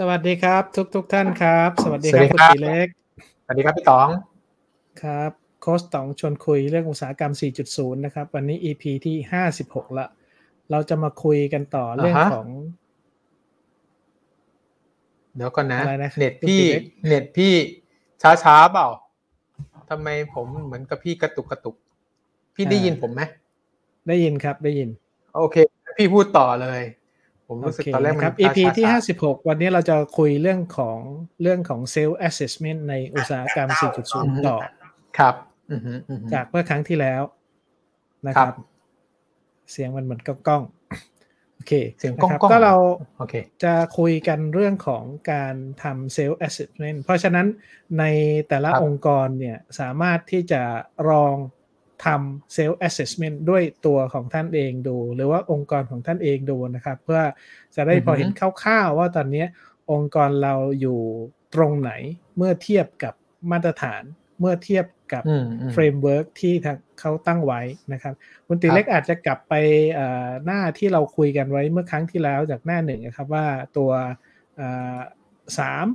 สวัสดีครับ ทุกทุกท่านครับ สวัสดีคสวัรัสบดีคุณครับตีเล็ก สวัสดีครับพี่ต๋อง ครับ โค้ชต๋องชวนคุยเรื่องอุตสาหกรรม 4.0 นะครับ วันนี้ EP ที่ 56 ละ เราจะมาคุยกันต่อเรื่องอ่าฮะของ เดี๋ยวก่อนนะอะไรนะเน็ตพี่คุณตีเล็กเน็ตพี่ช้าช้าๆเปล่าทำไมผมเหมือนกับพี่กระตุกกระตุก พี่ได้ยินผมไหมได้ยินครับได้ยิน โอเค พี่พูดต่อเลย ผมโอรู้สึกเคตอนแรกนะมันครับช้า EP ที่ช้า56 วันนี้เราจะคุยเรื่องของเรื่องของ self assessment ในอุตสาหกรรม 4.0 ต่อ ครับอือหืออือหือจากเมื่อครั้งที่แล้วนะคครัรับบเสียงมันเหมือนก้องๆโอเค เสียงก้องนะครับๆก็เราโอเคจะคุยกันเรื่องของการทำเซลล์ assessment เพราะฉะนั้นในแต่ละครับองค์กรเนี่ยสามารถที่จะลอง ทำเซลล์ assessment ด้วยตัวของท่านเองดู หรือว่าองค์กรของท่านเองดูนะครับ เพื่อจะได้พอเห็นคร่าวๆว่าตอนนี้องค์กรเราอยู่ตรงไหนเมื่อเทียบกับมาตรฐานเมื่อเทียบกับอืมอืม framework ที่ทางเขาตั้งไว้นะครับ คุณติเล็กอาจจะกลับไปเอ่อหน้าที่เราคุยกันไว้เมื่อครั้งที่แล้วจากหน้าหนึ่งนะครับว่าตัวเอ่อสาม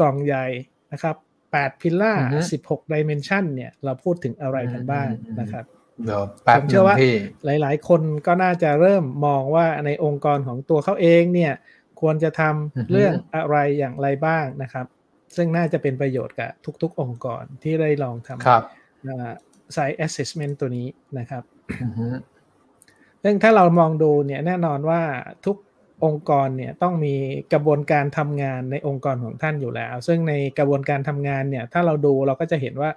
กล่องใหญ่นะครับ 8พิลล่าอือฮึ16 dimension เนี่ย เราพูดถึงอะไรกันบ้างอืมอืมนะครับเดี๋ยวแป๊บผมหเชื่นึองว่าพี่หลาย ๆ คนก็น่าจะเริ่มมองว่าในองค์กรของตัวเขาเองเนี่ย ควรจะทอือฮึำเรื่องอะไรอย่างไรบ้างนะครับ ซึ่งน่าจะเป็นประโยชน์กับทุก ๆ องค์กรที่ได้ลองทำครับไซ assessment ตัวนี้นะครับอือหือซึ่งถ้าเรามองดูเนี่ยแน่นอนว่าทุก องค์กรเนี่ยต้องมีกระบวนการทำงานในองค์กรของท่านอยู่แล้ว ซึ่งในกระบวนการทำงานเนี่ยถ้าเราดูเราก็จะเห็นว่า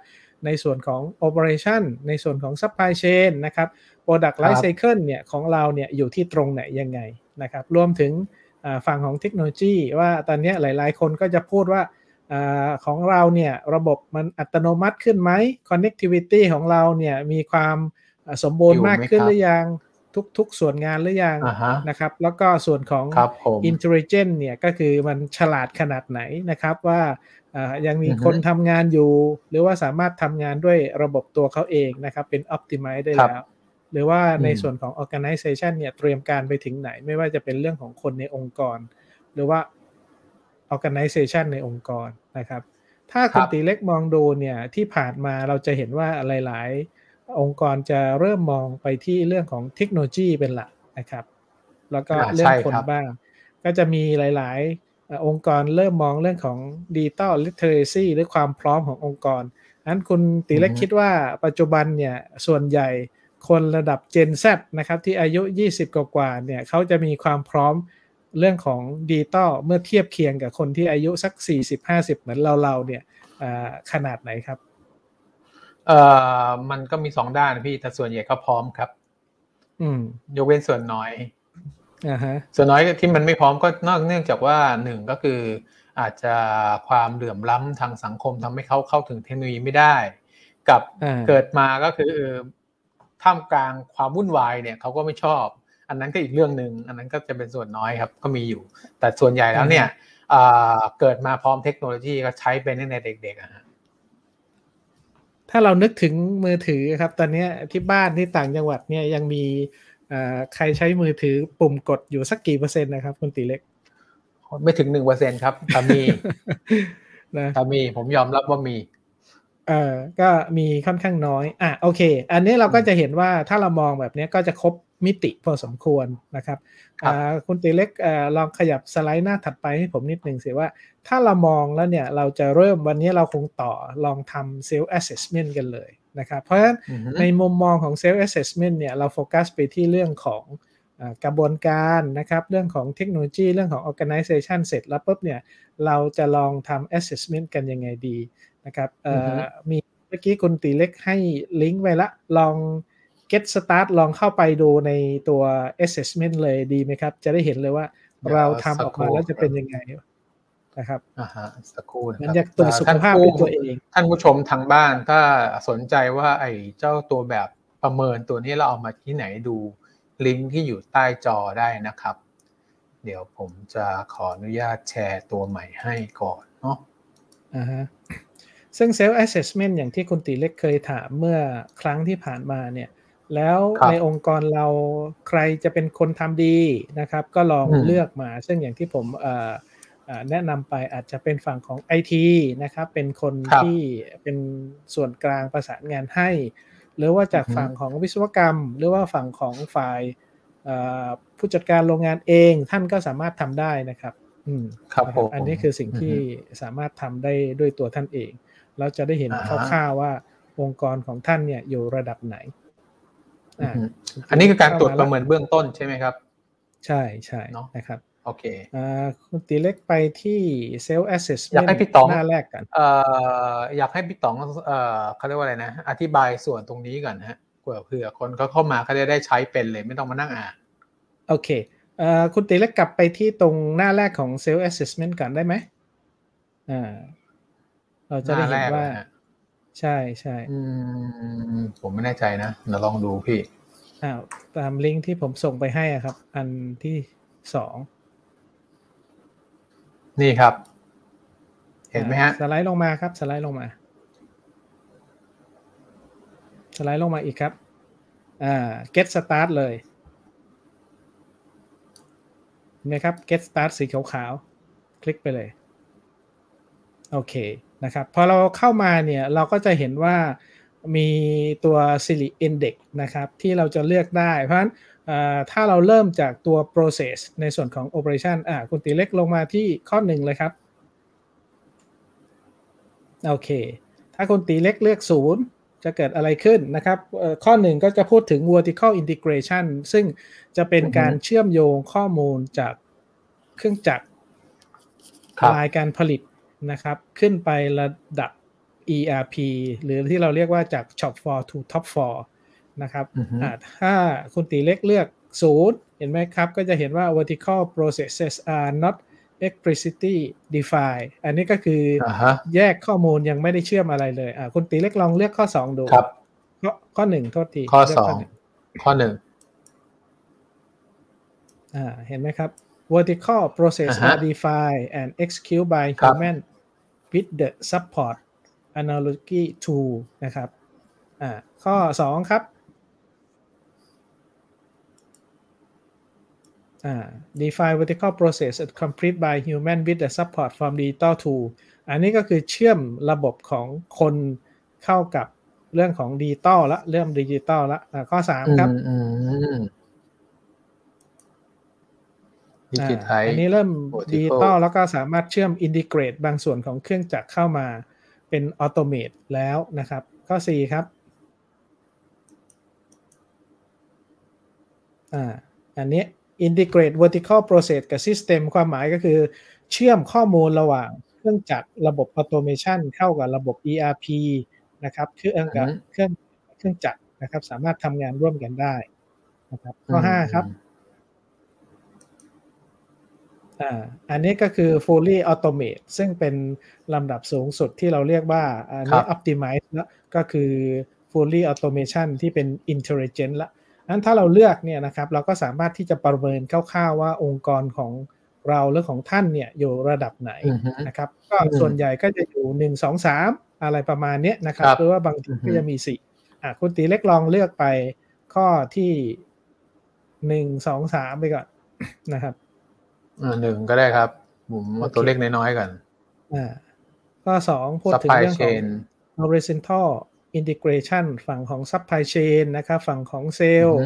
ในส่วนของ operation ในส่วนของ supply chain นะครับ product ครับ life cycle เนี่ยของเราเนี่ยอยู่ที่ตรงไหนยังไงนะครับรวมถึงอ่าฝั่งของเทคโนโลยีว่าตอนเนี้ยหลาย ๆ คนก็จะพูดว่าอาของเราเนี่ยระบบมันอัตโนมัติขึ้นไหม connectivity ของเราเนี่ยมีความอ่าสมบูรณ์อยู่ไหมมากขึ้นครับหรือยัง ทุก ๆ ส่วนงานหรือยังอ่าฮะนะครับ แล้วก็ส่วนของครับผม intelligent เนี่ยก็คือมันฉลาดขนาดไหนนะครับว่าอ่ายังมีอือฮึคนทำงานอยู่ หรือว่าสามารถทำงานด้วยระบบตัวเขาเองนะครับ เป็น optimize ได้ครับแล้ว หรือว่าในอืมส่วนของ organization เนี่ยเตรียมการไปถึงไหน ไม่ว่าจะเป็นเรื่องของคนในองค์กร หรือว่า organization ในองค์กรนะครับ ถ้าคุณตีเล็กมองดูเนี่ยที่ผ่านมาเราจะเห็นว่าหลาย ๆ องค์กรจะเริ่มมองไปที่เรื่องของเทคโนโลยีเป็นหลักนะครับ แล้วก็อ่าเรื่องคนใช่ครับบ้าง ก็จะมีหลายๆเอ่อองค์กรเริ่มมองเรื่องของ digital literacy หรือความพร้อมขององค์กรนั้นคุณตีเล็กอือฮึคิดว่าปัจจุบันเนี่ยส่วนใหญ่คนระดับ Gen Z นะครับที่อายุ 20 กว่าๆเนี่ยเขาจะมีความพร้อมเรื่องของดิจิตอลเมื่อเทียบเคียงกับคนที่อายุสัก 40-50 เหมือนเราๆเนี่ยอ่าขนาดไหนครับ เอ่อมันก็มีสองด้านนะพี่แต่ส่วนใหญ่ก็พร้อมครับ อืม ยกเว้นส่วนน้อยอ่าฮะ ส่วนน้อยที่มันไม่พร้อมก็นอกเนื่องจากว่าหนึ่งก็คือ อาจจะความเหลื่อมล้ำทางสังคมทำให้เขาเข้าถึงเทคโนโลยีไม่ได้ กับอ่าเกิดมาก็คือท่ามกลางความวุ่นวายเนี่ยเขาก็ไม่ชอบ อันนั้นก็อีกเรื่องหนึ่งอันนั้นก็จะเป็นส่วนน้อยครับ ก็มีอยู่ แต่ส่วนใหญ่แล้วเนี่ยอ่าเกิดมาพร้อมเทคโนโลยีก็ใช้เป็นตั้งแต่เด็กๆอะฮะ ถ้าเรานึกถึงมือถือครับ ตอนเนี้ยที่บ้านที่ต่างจังหวัดเนี่ยยังมีอ่าใครใช้มือถือปุ่มกดอยู่สักกี่เปอร์เซ็นต์นะครับคุณตีเล็ก ไม่ถึงหนึ่งเปอร์เซ็นครับแต่มีนะแต่มีผมยอมรับว่ามีเออก็มีค่อนข้างน้อย อะโอเค อันนี้เราก็จะเห็นว่าถ้าเรามองแบบนี้ก็จะครบ มิติพอสมควรนะครับครับอ่าคุณตีเล็กเอ่อลองขยับสไลด์หน้าถัดไปให้ผมนิดหนึ่งสิว่า ถ้าเรามองแล้วเนี่ย เราจะเริ่มวันนี้เราคงต่อลองทำ self assessment กันเลยนะครับ เพราะฉะนั้นอือฮึในมุมมองของ Self Assessment เนี่ยเราโฟกัสไปที่เรื่องของอากระบวนการนะครับ เรื่องของเทคโนโลยี เรื่องของ Organization เสร็จแล้วปุ๊บเนี่ย เราจะลองทำ Assessment กันยังไงดีนะครับเอ่ออือฮึมีเมื่อกี้คุณตีเล็กให้ลิงก์ไว้ละ ลอง get start ลองเข้าไปดูในตัว Assessment เลยดีไหมครับ จะได้เห็นเลยว่าเราทำออกมาแล้วจะเป็นยังไงนะครับอ่าฮะสักครู่นะมันครับอยากตรวจสุขภาพท่เป็นผู้ตัวเอง ท่านผู้ชมทางบ้านถ้าสนใจว่าไอ้เจ้าตัวแบบประเมินตัวนี้เราเอามาที่ไหนดูลิงก์ที่อยู่ใต้จอได้นะครับ เดี๋ยวผมจะขออนุญาตแชร์ตัวใหม่ให้ก่อนเนาะอ่าฮะซึ่ง self assessment อย่างที่คุณตีเล็กเคยถามเมื่อครั้งที่ผ่านมาเนี่ย แล้วในองค์กรเราใครจะเป็นคนทำดีนะครับ ก็ลองเลือกมาซึ่งอย่างที่ผมเอ่อแนะนำไปอาจจะเป็นฝั่งของ IT นะครับ เป็นคนที่เป็นส่วนกลางประสานงานให้ หรือว่าจากฝั่งของวิศวกรรม หรือว่าฝั่งของฝ่ายผู้จัดการโรงงานเองท่านก็สามารถทำได้นะครับอืมครับผมอันนี้คือสิ่งที่สามารถทำได้ด้วยตัวท่านเองเราจะได้เห็นคร่าวๆว่าองค์กรของท่านเนี่ยอยู่ระดับไหน อันนี้คือการตรวจประเมินเบื้องต้นใช่ไหมครับ ใช่ใช่นะครับโอเคคุณตีเล็กไปที่เซลล์แอสเซสอยากให้พี่ต๋องหน้าแรกกันเอ่ออยากให้พี่ต๋องเอ่อเขาเรียกว่าอะไรนะ อธิบายส่วนตรงนี้ก่อนฮะเผื่อเผื่อคนเขาเข้ามาเขาจะได้ใช้เป็นเลยไม่ต้องมานั่งอ่านโอเคเอ่อคุณตีเล็กกลับไปที่ตรงหน้าแรกของ self assessment ก่อนได้ไหมอ่าเราจะได้เห็นว่า ใช่ใช่อืมผมไม่แน่ใจนะเราลองดูพี่อ้าวตามลิงก์ที่ผมส่งไปให้ครับ อันที่สองนี่ครับ เห็นไหมฮะ สไลด์ลงมาครับ สไลด์ลงมา สไลด์ลงมาอีกครับ อ่า get start เลยเห็นไหมครับ get start สีขาวๆคลิกไปเลย โอเค นะครับพอเราเข้ามาเนี่ยเราก็จะเห็นว่ามีตัว Siri Index นะครับที่เราจะเลือกได้ เพราะฉะนั้นถ้าเราเริ่มจากตัว process ในส่วนของ operation อ่าคุณตีเล็กลงมาที่ข้อหนึ่งเลยครับ โอเค ถ้าคุณตีเล็กเลือกศูนย์จะเกิดอะไรขึ้นนะครับ ข้อหนึ่งก็จะพูดถึง vertical integration ซึ่งจะเป็นการเชื่อมโยงข้อมูลจากเครื่องจักรลายการผลิต นะครับ ขึ้นไประดับ ERP หรือที่เราเรียกว่าจาก shop floor to top floor นะครับถ้าคุณตีเล็กเลือกศูนย์เห็นไหมครับ ก็จะเห็นว่า vertical processes are not explicitly defined อันนี้ก็คือแยกข้อมูลยังไม่ได้เชื่อมอะไรเลยอ่าคุณตีเล็กลองเลือกข้อสองดูครับข้อข้อหนึ่งโทษที ข้อสองข้อหนึ่งอ่าเห็นไหมครับ vertical process are defined and executed by human with the support analogy tool นะครับอ่าข้อสองครับ define vertical process complete by human with the support from digital tool อันนี้ก็คือเชื่อมระบบของคนเข้ากับเรื่องของดิจิตอลละเรื่องดิจิตอลละข้อสามครับ อันนี้เริ่มดิจิตอลแล้วก็สามารถเชื่อม integrate บางส่วนของเครื่องจักรเข้ามาเป็น automate แล้วนะครับ ข้อสี่ครับอ่าอันนี้ integrate vertical process กับ system ความหมายก็คือ เชื่อมข้อมูลระหว่างเครื่องจักรระบบ automation เข้ากับระบบ ERP นะครับเครื่องกับเครื่องเครื่องจักรนะครับ สามารถทำงานร่วมกันได้นะครับ ข้อ 5 ครับ อ่าอันนี้ก็คือ fully automate ซึ่งเป็นลำดับสูงสุดที่เราเรียกว่าอันนี้ optimize แล้วก็คือ fully automation ที่เป็น intelligent ละนั้นถ้าเราเลือกเนี่ยนะครับเราก็สามารถที่จะประเมินคร่าวๆว่าองค์กรของเราหรือของท่านเนี่ยอยู่ระดับไหนนะครับ ก็ส่วนใหญ่ก็จะอยู่หนึ่งสองสามอะไรประมาณนี้นะครับหรือว่าบางทีก็จะมีสี่อะคุณตีเล็กลองเลือกไปข้อที่หนึ่งสองสามไปก่อนนะครับอ่า หนึ่งก็ได้ครับผมมาตัวเลขน้อยๆก่อนอ่าข้อสองพูดถึงเรื่องของ horizontal integration ฝั่งของ supply chain นะครับฝั่งของเซลล์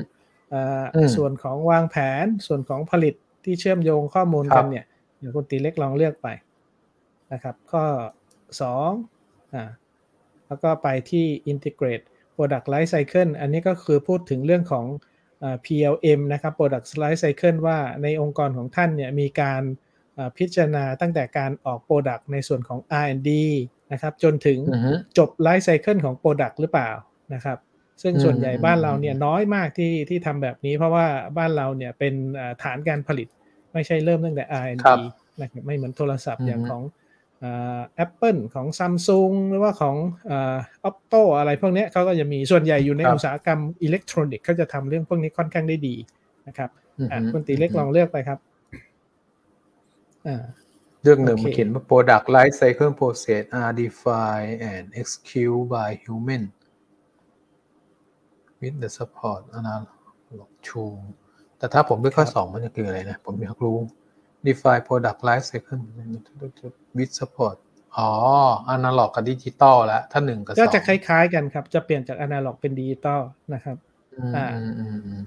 ส่วนของวางแผนส่วนของผลิตที่เชื่อมโยงข้อมูลกันเนี่ยเดี๋ยวคุณตีเล็กลองเลือกไปนะครับข้อ2อ่าแล้วก็ไปที่ integrate product life cycle อันนี้ก็คือพูดถึงเรื่องของ PLM นะครับ product life cycle ว่าในองค์กรของท่านเนี่ยมีการพิจารณาตั้งแต่การออก Product ในส่วนของ R&D นะครับ จนถึงจบ life cycle ของ Product หรือเปล่านะครับ ซึ่งส่วนใหญ่บ้านเราเนี่ยน้อยมากที่ที่ทำแบบนี้ เพราะว่าบ้านเราเนี่ยเป็นฐานการผลิต ไม่ใช่เริ่มตั้งแต่ R&D นะครับไม่เหมือนโทรศัพท์อย่างของ แอปเปิลของซัมซุงหรือว่าของ OPPO อะไรพวกนี้เขาก็จะมีส่วนใหญ่อยู่ในอุตสาหกรรมอิเล็กทรอนิกส์เขาจะทำเรื่องพวกนี้ค่อนข้างได้ดีนะครับคุณตีเล็กลองเลือกไปครับเรื่องหนึ่งมันเขียนว่า product life cycle process are defined and executed by human with the support analog tool แต่ถ้าผมเลือกข้อสองมันจะคืออะไรนะ ผมอยากรู้ define product life cycle with support อ๋อ analog กับดิจิตอลแล้ว ถ้าหนึ่งกับสองก็จะคล้ายๆกันครับ จะเปลี่ยนจากอนาล็อกเป็นดิจิตอลนะครับอืมอ่าอืมอืมอืม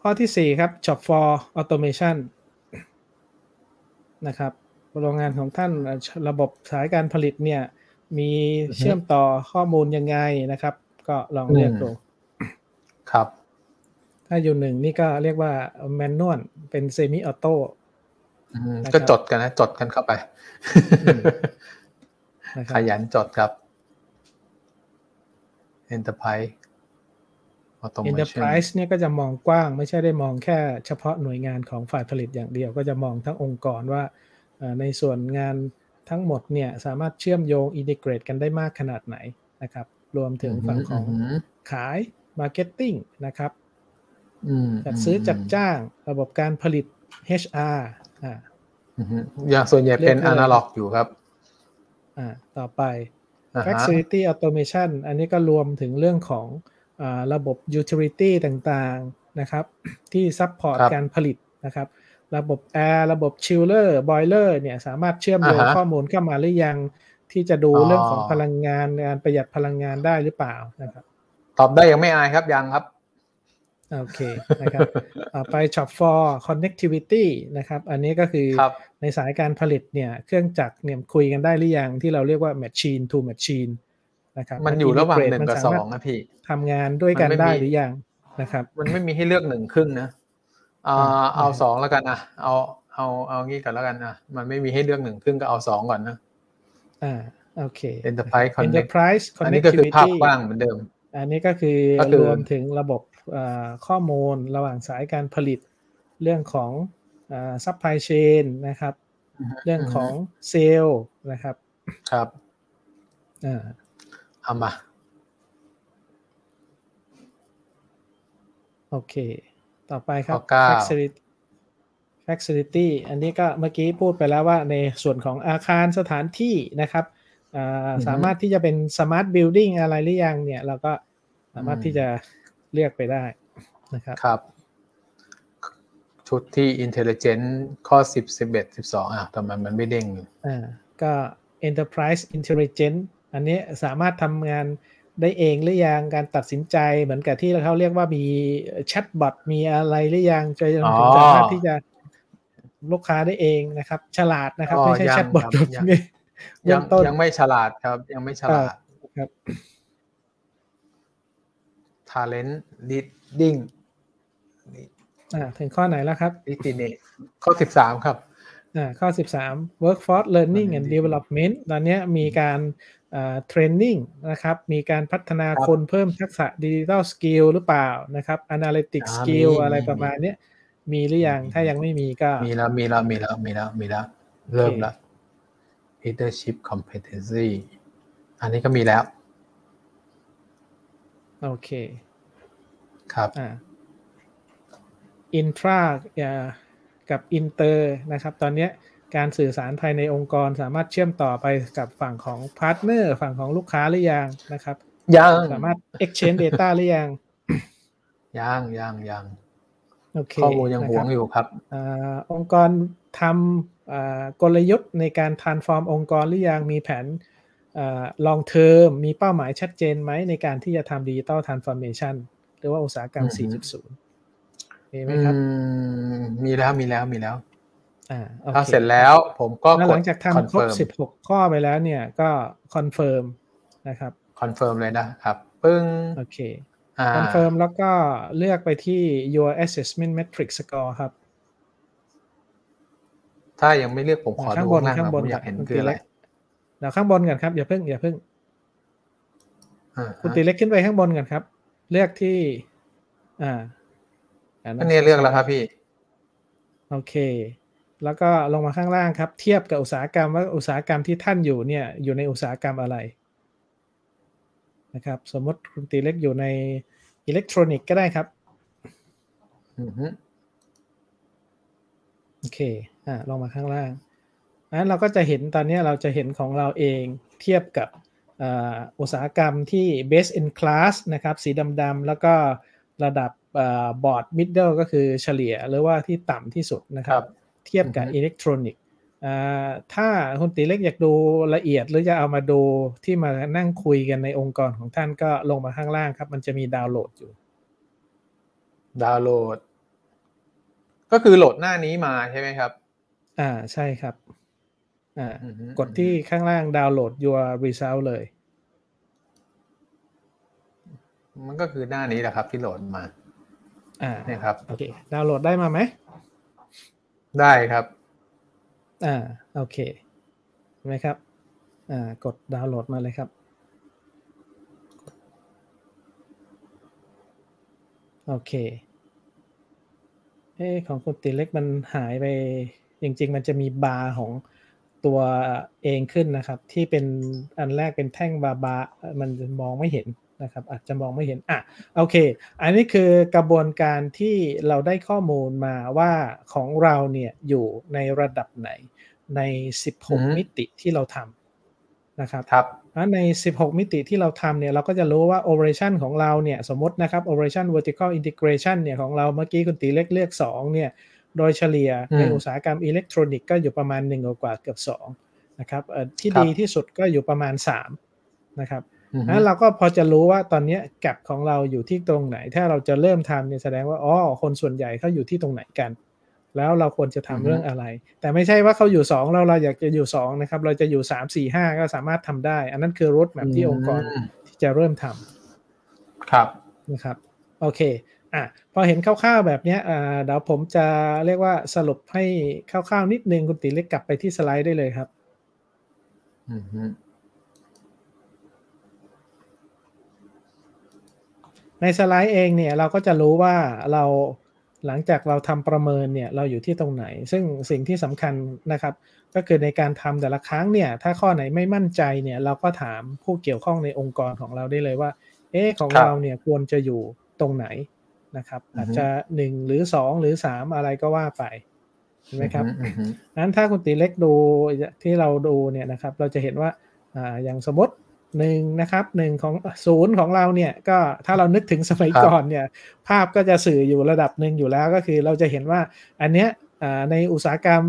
ข้อที่4ครับ Shop for Automation นะครับโรงงานของท่านเอ่อระบบสายการผลิตเนี่ย มีเชื่อมต่อข้อมูลยังไงนะครับ ก็ลองเลือกดูครับ ถ้าอยู่หนึ่งนี่ก็เรียกว่าแมนนวลเป็นเซมิออโต้อืมนะครับ ก็จดกันนะจดกันเข้าไปอืมนะคขรับยันจดครับ Enterprise Automation Enterprise เนี่ยก็จะมองกว้าง ไม่ใช่ได้มองแค่เฉพาะหน่วยงานของฝ่ายผลิตอย่างเดียว ก็จะมองทั้งองค์กรว่าเอ่อในส่วนงานทั้งหมดเนี่ยสามารถเชื่อมโยงอินทิเกรตกันได้มากขนาดไหนนะครับ รวมถึงฝั่งของมขาย Marketing นะครับอืมจัดซื้อจัดจ้างระบบการผลิต HR อ่าอืมอืมอย่างส่วนใหญ่เป็นเรียกว่า analog อยู่ครับ อ่า ต่อไปอ่าฮะ Facility Automation อันนี้ก็รวมถึงเรื่องของอาระบบ Utility ต่างๆนะครับ ที่ support ครับการผลิตนะครับ ระบบ Air ระบบ Chiller Boiler เนี่ยสามารถเชื่อมโยงอ่าฮะข้อมูลเข้ามาหรือยัง ที่จะดูอ๋อเรื่องของพลังงานการประหยัดพลังงานได้หรือเปล่านะครับ ตอบได้ยังไม่อายครับยังครับ โอเคนะครับต่อไป Shop floor Connectivity นะครับอันนี้ก็คือครับในสายการผลิตเนี่ยเครื่องจักรเนี่ยคุยกันได้หรือยังที่เราเรียกว่า Machine to Machine นะครับมันอยู่ระหว่าง integrate หนึ่งกับมัสสาอมารถงนะพี่ทำงานด้วยกันมันไม่ได้มีหรือยังนะครับ มันไม่มีให้เลือกหนึ่งครึ่งนะอ่าอ่าเอาอ่าสองแล้วกันอะเอาเอาเอางี้ก่อนแล้วกันอะมันไม่มีให้เลือกหนึ่งครึ่งก็เอาสองก่อนนะอ่าโอเค Enterprise Connect Enterprise อันนี้ก็คือภาพ Connectivity กว้างเหมือนเดิม อันนี้ก็คือก็คือรวมถึงระบบอ่า ข้อมูลระหว่างสายการผลิต เรื่องของอ่า supply chain นะครับ เรื่องของเซลล์นะครับ ครับอ่าเอามา โอเค ต่อไปครับข้อเก้า facility facility อันนี้ก็เมื่อกี้พูดไปแล้วว่าในส่วนของอาคารสถานที่นะครับอ่าสามารถที่จะเป็น smart building อะไรหรือยังเนี่ย เราก็สามารถที่จะ เลือกไปได้นะครับครับ ชุดที่ intelligent ข้อสิบสิบเอ็ดสิบสองอะทำไมมันไม่เด้งอยู่อ่าก็ enterprise intelligent อันนี้สามารถทำงานได้เองหรือยังการตัดสินใจเหมือนกับที่เขาเรียกว่ามีแชทบอทมีอะไรหรือยังจนถึงอ๋อสามารถที่จะลูกค้าได้เงนะครับ ฉลาดนะครับอ๋อไม่ใช่ยังแชทบอทครับแบบยังนี้เบื้ยัองงต้นยังไม่ฉลาดครับ ยังไม่ฉลาดครับ talent leading อ่าถึงข้อไหนแล้วครับ leading ข้อสิบสามครับอ่าข้อ 13 workforce learning and Learning development ตอนเนี้ยมีการอ่า training นะครับ มีการพัฒนาครับคนเพิ่มทักษะ digital skill หรือเปล่านะครับ analytic อ่า skill มีอะไรมีประมาณเนี้ยมีหรือยังมีถ้ายังไม่มีก็ มีแล้ว มีแล้ว มีแล้ว มีแล้ว มีแล้ว เริ่มแล้ว leadership competency อันนี้ก็มีแล้ว โอเค ครับอ่า intra อ่ากับ inter นะครับ ตอนเนี้ยการสื่อสารภายในองค์กรสามารถเชื่อมต่อไปกับฝั่งของ partner ฝั่งของลูกค้าหรือยังนะครับยังสามารถ exchange data หรือยังยังยังยังโอเคข้อมูลยังนะหควรังบอยู่ครับอาองค์กรทำอ่ากลยุทธ์ในการ transform องค์กรหรือยังมีแผน อ่า long term มีเป้าหมายชัดเจนไหมในการที่จะทำ digital transformation หรือว่าอุตสาหกรรมอือฮึ4.0 มีไหมครับอืมมีแล้วมีแล้วมีแล้วอ่าโอถ้าเคเสร็จแล้วผมก็แล้วกหดลังจากคอนทำครบเฟิร์ม16 ข้อไปแล้วเนี่ยก็ confirm นะครับ confirm เลยนะครับ ปึ้ง โอเคอ่า confirm แล้วก็เลือกไปที่ your assessment matrix score ครับ ถ้ายังไม่เลือกผมขอดูข้างบนข้างล่างข้างบนผมอยากเห็นคุณคืออะไรตี เล็กเดี๋ยวข้างบนก่อนครับอย่าเพิ่งอย่าเพิ่งอ่าคุณตีเล็กขึ้นไปข้างบนก่อนครับ เลือกที่ อ่าอันนี้เลือกแล้วครับพี่ โอเค แล้วก็ลงมาข้างล่างครับ เทียบกับอุตสาหกรรมว่าอุตสาหกรรมที่ท่านอยู่เนี่ย อยู่ในอุตสาหกรรมอะไรนะครับ สมมติคุณตีเล็กอยู่ในอิเล็กทรอนิกส์ก็ได้ครับอือฮึโอเค อ่าลงมาข้างล่าง นั้นเราก็จะเห็นตอนนี้เราจะเห็นของเราเองเทียบกับอ่าอุตสาหกรรมที่ best in class นะครับ สีดำๆแล้วก็ระดับบอร์ด middle ก็คือเฉลี่ยหรือว่าที่ต่ำที่สุดนะคครัรับบเทียบกับอิเล็กทรอนิกส์ถ้าคุณตีเล็กอยากดูละเอียดหรือจะเอามาดูที่มานั่งคุยกันในองค์กรของท่านก็ลงมาข้างล่างครับ มันจะมีดาวน์โหลดอยู่ ดาวน์โหลด ก็คือโหลดหน้านี้มาใช่ไหมครับ อ่าใช่ครับ อ่ากดที่ข้างล่างดาวน์โหลด your result เลย มันก็คือหน้านี้แหละครับ ที่โหลดมา อ่าเนี่ยครับโอเคดาวน์โหลดได้มาไหม ได้ครับ อ่าโอเคเห็นไหมครับ อ่ากดดาวน์โหลดมาเลยครับโอเค เอของคุณติเล็กมันหายไป จริง ๆ มันจะมีบาร์ของ ตัวเองขึ้นนะครับ ที่เป็นอันแรกเป็นแท่งบาบา มันมองไม่เห็นนะครับ อาจจะมองไม่เห็นอะโอเค อันนี้คือกระบวนการที่เราได้ข้อมูลมาว่าของเราเนี่ยอยู่ในระดับไหนใน 16 มิติที่เราทำนะครับครับใน 16 มิติที่เราทำเนี่ยเราก็จะรู้ว่า operation ของเราเนี่ยสมมตินะครับ operation vertical integration เนี่ยของเราเมื่อกี้คุณตีเล็กเลือก2เนี่ย โดยเฉลี่ยในอุตสาหกรรมอิเล็กทรอนิกส์ก็อยู่ประมาณ1กว่าเกือบ2นะครับที่ดีที่สุดก็อยู่ประมาณ3นะครับนั้นเราก็พอจะรู้ว่าตอนนี้แกลบของเราอยู่ที่ตรงไหน ถ้าเราจะเริ่มทำเนี่ยแสดงว่าอ๋อคนส่วนใหญ่เขาอยู่ที่ตรงไหนกัน แล้วเราควรจะทำเรื่องอะไร แต่ไม่ใช่ว่าเขาอยู่สองเราเราอยากจะอยู่สองนะครับ เราจะอยู่สามสี่ห้าก็สามารถทำได้ อันนั้นคือรถแบบที่องค์กรที่จะเริ่มทำครับนะครับ โอเค อะพอเห็นคร่าวๆแบบนี้อ่าเดี๋ยวผมจะเรียกว่าสรุปให้คร่าวๆนิดนึงคุณติเล็กกลับไปที่สไลด์ได้เลยครับอืมในสไลด์เองเนี่ยเราก็จะรู้ว่าเราหลังจากเราทำประเมินเนี่ยเราอยู่ที่ตรงไหน ซึ่งสิ่งที่สำคัญนะครับ ก็คือในการทำแต่ละครั้งเนี่ยถ้าข้อไหนไม่มั่นใจเนี่ยเราก็ถามผู้เกี่ยวข้องในองค์กรของเราได้เลยว่า เอ๊ของเราเนี่ยควรจะอยู่ตรงไหน นะครับอาจจะหนึ่งหรือสองหรือสามอะไรก็ว่าไปใช่ไหมครับนั้นถ้าคุณตีเล็กดูที่เราดูเนี่ยนะครับ เราจะเห็นว่าอ่าอย่างสมมติหนึ่งนะครับหนึ่งของศูนย์ของเราเนี่ยก็ถ้าเรานึกถึงสมัยก่อนเนี่ยภาพก็จะสื่ออยู่ระดับหนึ่งอยู่แล้วก็คือเราจะเห็นว่าอันเนี้ยในอุตสาหกรรม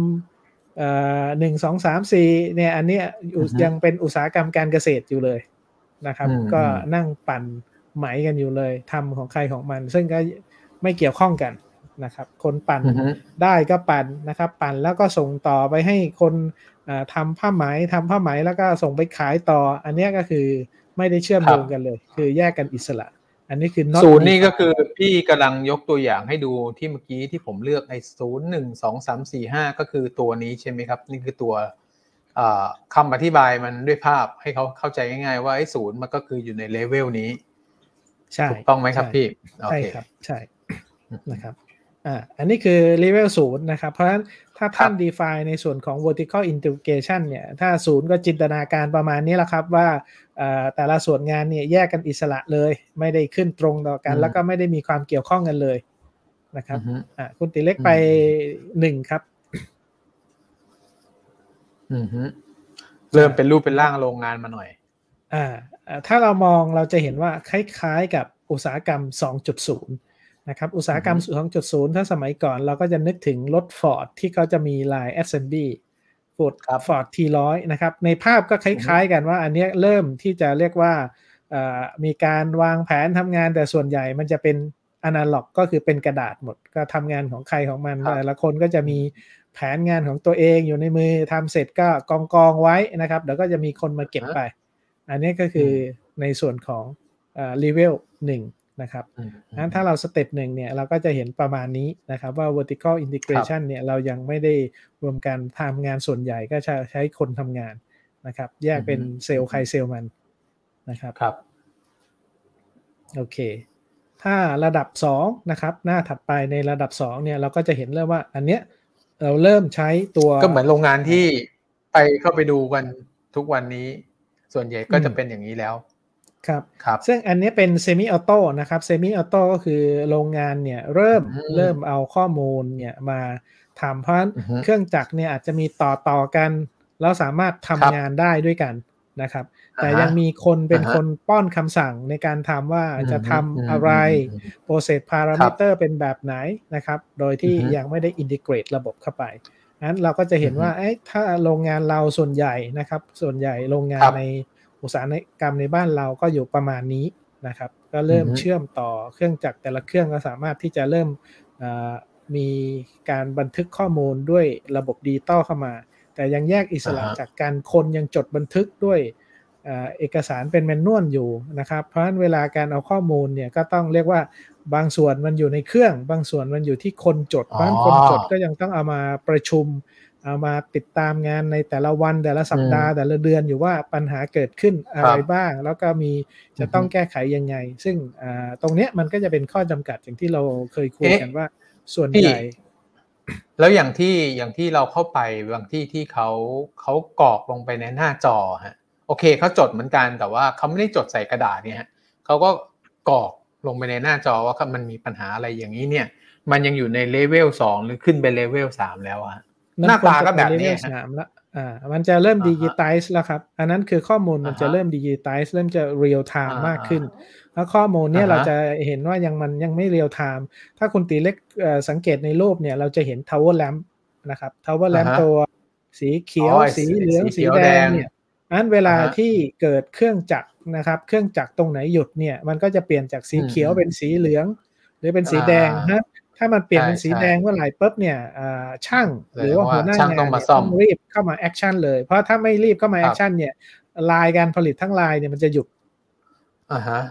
หนึ่งสองสามสี่เนี่ยอันเนี้ยยังเป็นอุตสาหกรรมการเกษตรอยู่เลยนะครับ ก็นั่งปั่น ไหมกันอยู่เลยทำของใครของมัน ซึ่งก็ไม่เกี่ยวข้องกันนะครับ คนปั่นได้ก็ปั่นนะครับ ปั่นแล้วก็ส่งต่อไปให้คนทำผ้าไหมทำผ้าไหมแล้วก็ส่งไปขายต่อ อันนี้ก็คือไม่ได้เชื่อมโยงกันเลย คือแยกกันอิสระ อันนี้คือศูนย์นี่ก็คือพี่กำลังยกตัวอย่างให้ดูที่เมื่อกี้ที่ผมเลือกไอ้ศูนย์หนึ่งสองสามสี่ห้าก็คือตัวนี้ใช่ไหมครับ นี่คือตัวคำอธิบายมันด้วยภาพให้เขาเข้าใจง่ายๆว่าไอ้ศูนย์มันก็คืออยู่ในเลเวลนี้ ใช่ถูกต้องไหมครับพี่ใช่ครับใช่นะครับอ่าอันนี้คือ level ศูนย์นะครับ เพราะฉะนั้นถ้าท่าน define ในส่วนของ vertical integration เนี่ย ถ้าศูนย์ก็จินตนาการประมาณนี้แหละครับ ว่าแต่ละส่วนงานเนี่ยแยกกันอิสระเลย ไม่ได้ขึ้นตรงต่อกัน แล้วก็ไม่ได้มีความเกี่ยวข้องกันเลยนะครับอ่าคุณติเล็กไปหนึ่งครับเริ่มเป็นรูปเป็นร่างโรงงานมาหน่อย อ่า ถ้าเรามองเราจะเห็นว่าคล้ายๆกับอุตสาหกรรม 2.0 นะครับ อุตสาหกรรม 2.0 ถ้าสมัยก่อนเราก็จะนึกถึงรถ Ford ที่เขาจะมีลาย Assembly Ford Ford T100 นะครับ ในภาพก็คล้ายๆกันว่าอันนี้เริ่มที่จะเรียกว่ามีการวางแผนทำงานแต่ส่วนใหญ่มันจะเป็นอนาล็อกก็คือเป็นกระดาษหมด ก็ทำงานของใครของมันแต่ละคนก็จะมีแผนงานของตัวเองอยู่ในมือทำเสร็จก็กองกองไว้นะครับเดี๋ยวก็จะมีคนมาเก็บไป อันนี้ก็คือในส่วนของเลเวลหนึ่งนะครับนั้นถ้าเรา step หนึ่งเนี่ยเราก็จะเห็นประมาณนี้นะครับว่า vertical integration เนี่ยเรายังไม่ได้รวมกันทำงานส่วนใหญ่ก็จะใช้คนทำงานนะครับ แยกเป็นเซลล์ใครเซลล์มันนะครับครับโอเค ถ้าระดับ2นะครับหน้าถัดไปในระดับ2เนี่ยเราก็จะเห็นเริ่มว่าอันเนี้ยเราเริ่มใช้ตัวก็เหมือนโรงงานที่ไปเข้าไปดูกันทุกวันนี้ ส่วนใหญ่ก็จะเป็นอย่างนี้แล้วครับครับ ซึ่งอันนี้เป็น semi-auto นะครับ semi-auto ก็คือโรงงานเนี่ยเริ่มเริ่มเอาข้อมูลเนี่ยมาทำเพราะฉะนั้นเครื่องจักรเนี่ยอาจจะมีต่อต่อกัน แล้วสามารถทำงานได้ด้วยกันนะครับ แต่ยังมีคนเป็นคนป้อนคำสั่งในการทำว่าจะทำอะไร process parameter เป็นแบบไหนนะครับ โดยที่ยังไม่ได้อินทิเกรตระบบเข้าไป นั้นเราก็จะเห็นว่าถ้าโรงงานเราส่วนใหญ่นะครับ ส่วนใหญ่โรงงานในอุตสาหกรรมในบ้านเราก็อยู่ประมาณนี้นะครับ ก็เริ่มเชื่อมต่อเครื่องจักรแต่ละเครื่องก็สามารถที่จะเริ่มมีการบันทึกข้อมูลด้วยระบบดิจิตอลเข้ามา แต่ยังแยกอิสระจากการคนยังจดบันทึกด้วยเอกสารเป็นแมนนวลอยู่นะครับ เพราะฉะนั้นเวลาการเอาข้อมูลเนี่ยก็ต้องเรียกว่า บางส่วนมันอยู่ในเครื่อง บางส่วนมันอยู่ที่คนจดเพราะฉะนั้นคนจดก็ยังต้องเอามาประชุม เอามาติดตามงานในแต่ละวันแต่ละสัปดาห์แต่ละเดือนอยู่ว่าปัญหาเกิดขึ้นอะไรบ้าง แล้วก็มีจะต้องแก้ไขยังไง ซึ่งตรงเนี้ยมันก็จะเป็นข้อจำกัดอย่างที่เราเคยคุยกันว่าส่วนใหญ่แล้วอย่างที่อย่างที่เราเข้าไปบางที่ที่เขาเขากรอกลงไปในหน้าจอฮะโอเคเขาจดเหมือนกันแต่ว่าเขาไม่ได้จดใส่กระดาษเนี่ยฮะเขาก็กรอก ลงไปในหน้าจอว่ามันมีปัญหาอะไรอย่างนี้เนี่ย มันยังอยู่ในเลเวลสองหรือขึ้นไปเลเวลสามแล้วอะหน้าตาก็แบบนี้สามแล้วอ่ามันจะเริ่มดิจิตอลแล้วครับ อันนั้นคือข้อมูลมันจะเริ่มดิจิตอลเริ่มจะ real-time มากขึ้น แล้วข้อมูลเนี่ยเราจะเห็นว่ายังมันยังไม่ real-time ถ้าคุณตีเล็กสังเกตในรูปเนี่ยเราจะเห็น tower lamp นะครับ tower lamp ตัวสีเขียว สีเหลือง สีแดงเนี่ยอันเวลาที่เกิดเครื่องจักร นะครับ เครื่องจักรตรงไหนหยุดเนี่ย มันก็จะเปลี่ยนจากสีเขียวเป็นสีเหลือง หรือเป็นสีแดงนะถ้ามันเปลี่ยนเป็นสีแดงเมื่อไหร่ปุ๊บเนี่ยช่างหรือว่าหัวหน้างานต้องรีบเข้ามา action เลย เพราะถ้าไม่รีบเข้ามา action เนี่ยลายการผลิตทั้งลายเนี่ยมันจะหยุดอ่าฮะ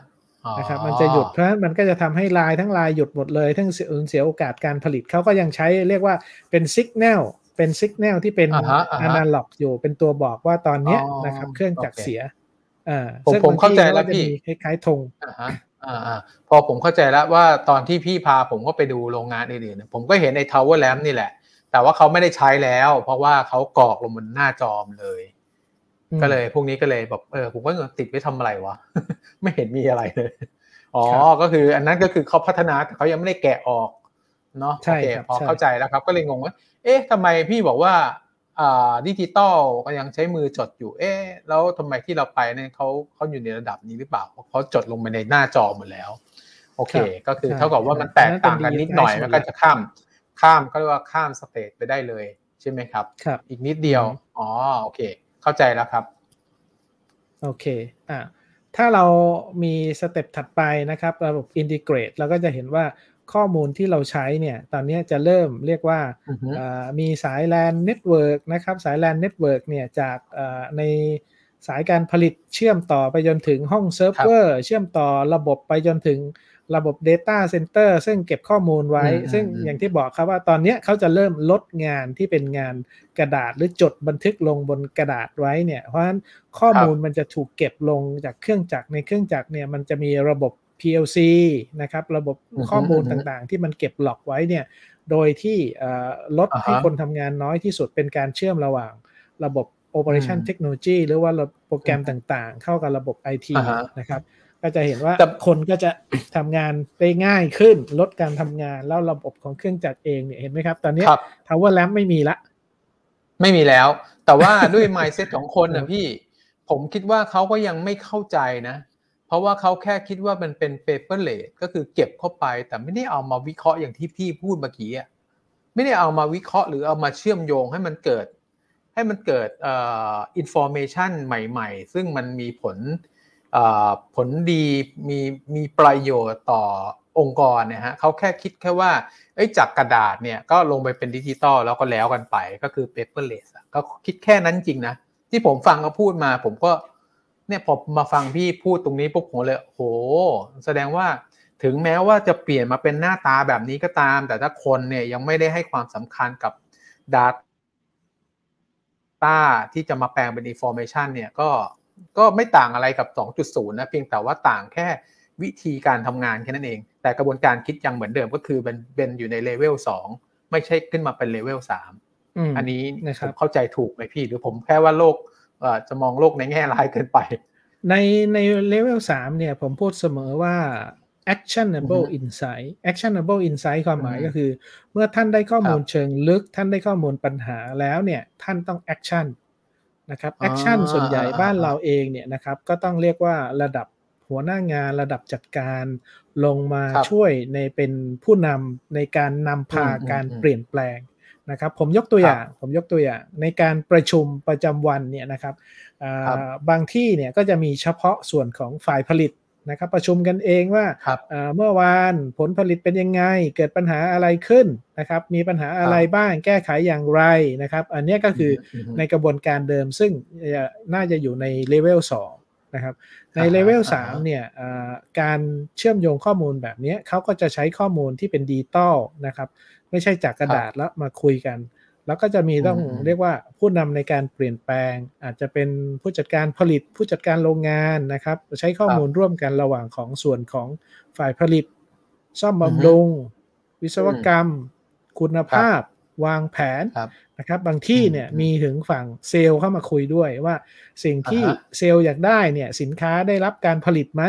นะครับมันจะหยุดเพราะฉะนั้นมันก็จะทำให้ลายทั้งลายหยุดหมดเลย ทั้งเสียโอกาสการผลิตเขาก็ยังใช้เรียกว่าเป็นสัญญาณเป็นสัญญาณที่เป็นอนาล็อกอยู่เป็นตัวบอกว่าตอนเนี้ยนะครับ เครื่องจักรเสียอ่า ผมผมเข้าใจแล้วพี่คล้ายๆธงอ่าฮะอ่าพอผมเข้าใจแล้วว่าตอนที่พี่พาผมก็ไปดูโรงงานอื่นๆผมก็เห็นใน Tower Lamp นี่แหละ แต่ว่าเขาไม่ได้ใช้แล้ว เพราะว่าเขากรอกลงบนหน้าจอมเลย ก็เลยพวกนี้ก็เลยแบบเออผมก็ติดไว้ทำอะไรวะ ไม่เห็นมีอะไรเลย อ๋อ ก็คืออันนั้นก็คือเขาพัฒนาแต่เขายังไม่ได้แกะออกเนาะใช่พอเข้าใจแล้วครับ ก็เลยงงว่า เอ๊ะทำไมพี่บอกว่า ดิจิตอลก็ยังใช้มือจดอยู่ เอ๊ะแล้วทำไมที่เราไปเนี่ยเขาเขาอยู่ในระดับนี้หรือเปล่าเขาจดลงไปในหน้าจอหมดแล้ว โอเค ก็คือเท่ากับว่ามันแตกต่างกันนิดหน่อยแล้วก็จะข้ามข้ามก็เรียกว่าข้ามสเตจไปได้เลยใช่ไหมครับครับ อีกนิดเดียวอ๋อโอเค เข้าใจแล้วครับ โอเคอ่าถ้าเรามี step ถัดไปนะครับ ระบบ integrate เราก็จะเห็นว่า ข้อมูลที่เราใช้เนี่ย ตอนนี้จะเริ่มเรียกว่ามีสาย LAN network นะครับ สาย LAN network เนี่ยจากในสายการผลิตเชื่อมต่อไปจนถึงห้องเซิร์ฟเวอร์เชื่อมต่อระบบไปจนถึงระบบ Data Center ซึ่งเก็บข้อมูลไว้ ซึ่งอย่างที่บอกครับว่าตอนนี้เขาจะเริ่มลดงานที่เป็นงานกระดาษหรือจดบันทึกลงบนกระดาษไว้เนี่ย เพราะฉะนั้นข้อมูลมันจะถูกเก็บลงจากเครื่องจักรในเครื่องจักรเนี่ยมันจะมีระบบ PLC นะครับระบบข้อมูลต่างๆ ที่มันเก็บหลอกไว้เนี่ยโดยที่ลดให้คนทำงานน้อยที่สุดเป็นการเชื่อมระหว่างระบบ Operation Technology หรือว่าโปรแกรมต่างๆ เข้ากับระบบ IT นะครับก็จะเห็นว่าคนก็จะทำงานได้ง่ายขึ้น ลดการทำงานแล้วระบบของเครื่องจักรเองเนี่ยเห็นไหมครับ ตอนนี้ Tower Lamp ไม่มีละ ไม่มีแล้ว แต่ว่าด้วย mindset ของคนนะพี่ ผมคิดว่าเขาก็ยังไม่เข้าใจนะ เพราะว่าเขาแค่คิดว่ามันเป็น paperless ก็คือเก็บเข้าไป แต่ไม่ได้เอามาวิเคราะห์อย่างที่พี่พูดเมื่อกี้อะไม่ได้เอามาวิเคราะห์หรือเอามาเชื่อมโยงให้มันเกิด ให้มันเกิดอ่า information ใหม่ ๆ ซึ่งมันมีผลผลดีมีมีประโยชน์ต่อองค์กรนะฮะเขาแค่คิดแค่ว่าจากกระดาษเนี่ยก็ลงไปเป็นดิจิตอลแล้วก็แล้วกันไปก็คือ paperless ก็คิดแค่นั้นจริงนะ ที่ผมฟังเขาพูดมาผมก็ เนี่ยพอมาฟังพี่พูดตรงนี้ปุ๊บผมเลยโห แสดงว่าถึงแม้ว่าจะเปลี่ยนมาเป็นหน้าตาแบบนี้ก็ตาม แต่ถ้าคนเนี่ยยังไม่ได้ให้ความสำคัญกับ Data ที่จะมาแปลงเป็น Information เนี่ยก็ก็ไม่ต่างอะไรกับ 2.0 นะ เพียงแต่ว่าต่างแค่วิธีการทำงานแค่นั้นเอง แต่กระบวนการคิดยังเหมือนเดิมก็คือเป็นเป็นอยู่ในเลเวล2ไม่ใช่ขึ้นมาเป็นเลเวล3อันนี้ผมเข้าใจถูกไหมพี่ หรือผมแค่ว่าโลก จะมองโลกในแง่ร้ายเกินไป ในในเลเวลสามเนี่ยผมพูดเสมอว่า actionable insight actionable insight ความหมายก็คือ เมื่อท่านได้ข้อมูลเชิงลึก ท่านได้ข้อมูลปัญหาแล้วเนี่ยท่านต้อง action นะครับ action ส่วนใหญ่บ้านเราเองเนี่ยนะครับก็ต้องเรียกว่าระดับหัวหน้างานระดับจัดการลงมาช่วยในเป็นผู้นำในการนำพาการเปลี่ยนแปลง นะครับผมยกตัวอย่างผมยกตัวอย่างในการประชุมประจำวันเนี่ยนะครับบางที่เนี่ยก็จะมีเฉพาะส่วนของฝ่ายผลิตนะครับประชุมกันเองว่าเมื่อวานผลผลิตเป็นยังไง เกิดปัญหาอะไรขึ้นนะครับมีปัญหาอะไรบ้างแก้ไขอย่างไรนะครับ อันนี้ก็คือในกระบวนการเดิมซึ่งน่าจะอยู่ในเลเวล2 นะครับ ในเลเวล3เนี่ยการเชื่อมโยงข้อมูลแบบนี้เขาก็จะใช้ข้อมูลที่เป็นดิจิตอลนะครับ ไม่ใช่จากกระดาษแล้วมาคุยกัน แล้วก็จะมีต้องเรียกว่าผู้นำในการเปลี่ยนแปลง อาจจะเป็นผู้จัดการผลิตผู้จัดการโรงงานนะครับ ใช้ข้อมูลร่วมกันระหว่างของส่วนของฝ่ายผลิต ซ่อมบำรุง วิศวกรรม คุณภาพ วางแผน นะครับบางที่เนี่ยมีถึงฝั่งเซลล์เข้ามาคุยด้วยว่า สิ่งที่เซลล์อยากได้เนี่ยสินค้าได้รับการผลิตไหม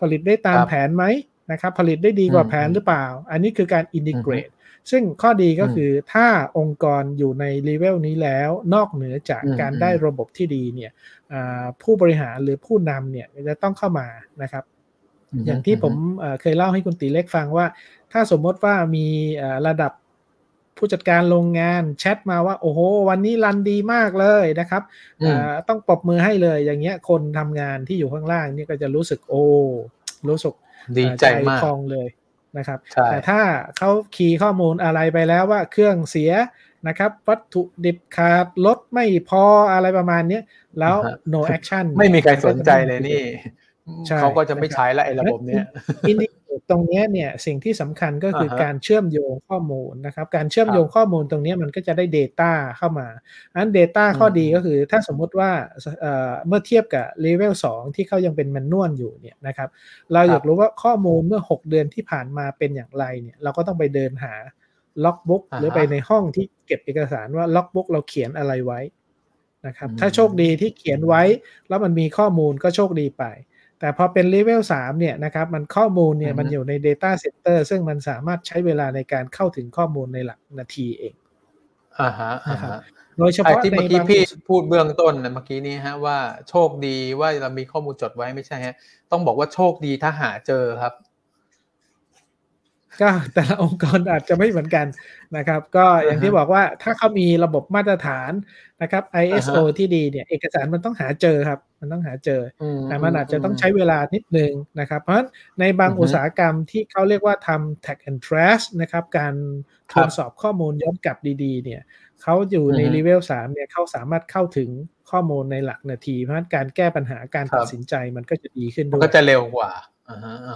ผลิตได้ตามแผนไหมนะครับผลิตได้ดีกว่าแผนหรือเปล่า อันนี้คือการ integrate ซึ่งข้อดีก็คือถ้าองค์กรอยู่ในเลเวลนี้แล้ว นอกเหนือจากการได้ระบบที่ดีเนี่ยผู้บริหารหรือผู้นำเนี่ยจะต้องเข้ามานะครับอย่างที่ผมเคยเล่าให้คุณตีเล็กฟังว่า ถ้าสมมติว่ามีระดับ ผู้จัดการโรงงานแชทมาว่าโอ้โห วันนี้รันดีมากเลยนะครับต้องปรบมือให้เลยอย่างเงี้ยคนทำงานที่อยู่ข้างล่างนี่ก็จะรู้สึกโอ้รู้สึกดีใจมากคลองเลยนะครับแต่ถ้าเขาคีย์ข้อมูลอะไรไปแล้วว่าเครื่องเสียนะครับ วัตถุดิบขาดลดไม่พออะไรประมาณนี้แล้ว no action ไม่มีใครสนใจเลยนี่ เขาก็จะไม่ใช้ละไอ้ระบบเนี้ยทีนี้ตรงนี้เนี่ยสิ่งที่สำคัญก็คือการเชื่อมโยงข้อมูลนะครับการเชื่อมโยงข้อมูลตรงนี้มันก็จะได้ Data เข้ามาอัน Data ข้อดีก็คือถ้าสมมุติว่าเมื่อเทียบกับเลเวล2ที่เขายังเป็น manual อยู่เนี่ยนะครับเราอยากรู้ว่าข้อมูลเมื่อ 6 เดือนที่ผ่านมาเป็นอย่างไรเนี่ยเราก็ต้องไปเดินหา logbook หรือไปในห้องที่เก็บเอกสารว่า logbook เราเขียนอะไรไว้นะครับถ้าโชคดีที่เขียนไว้แล้วมันมีข้อมูลก็โชคดีไป แต่พอเป็นเลเวล3เนี่ยนะครับมันข้อมูลเนี่ยมันอยู่ใน Data Center ซึ่งมันสามารถใช้เวลาในการเข้าถึงข้อมูลในหลักนาทีเองอ่าฮะโดยเฉพาะที่เมื่อกี้พี่พูดเบื้องต้นเมื่อกี้นี้ฮะว่าโชคดีว่าเรามีข้อมูลจดไว้ไม่ใช่ฮะต้องบอกว่าโชคดีถ้าหาเจอครับ ก็แต่ละองค์กรอาจจะไม่เหมือนกันนะครับ ก็อย่างที่บอกว่าถ้าเขามีระบบมาตรฐานนะครับ ISO ที่ดีเนี่ยเอกสารมันต้องหาเจอครับ มันต้องหาเจอแต่มันอาจจะต้องใช้เวลานิดนึงนะครับ เพราะฉะนั้นในบางอุตสาหกรรมที่เขาเรียกว่าทำ tag and trace นะครับ การตรวจสอบข้อมูลย้อนกลับดีๆ เนี่ยเขาอยู่ในเลเวลสามเนี่ยเขาสามารถเข้าถึงข้อมูลในหลักนาที เพราะฉะนั้นการแก้ปัญหาการตัดสินใจมันก็จะดีขึ้นด้วยก็จะเร็วกว่า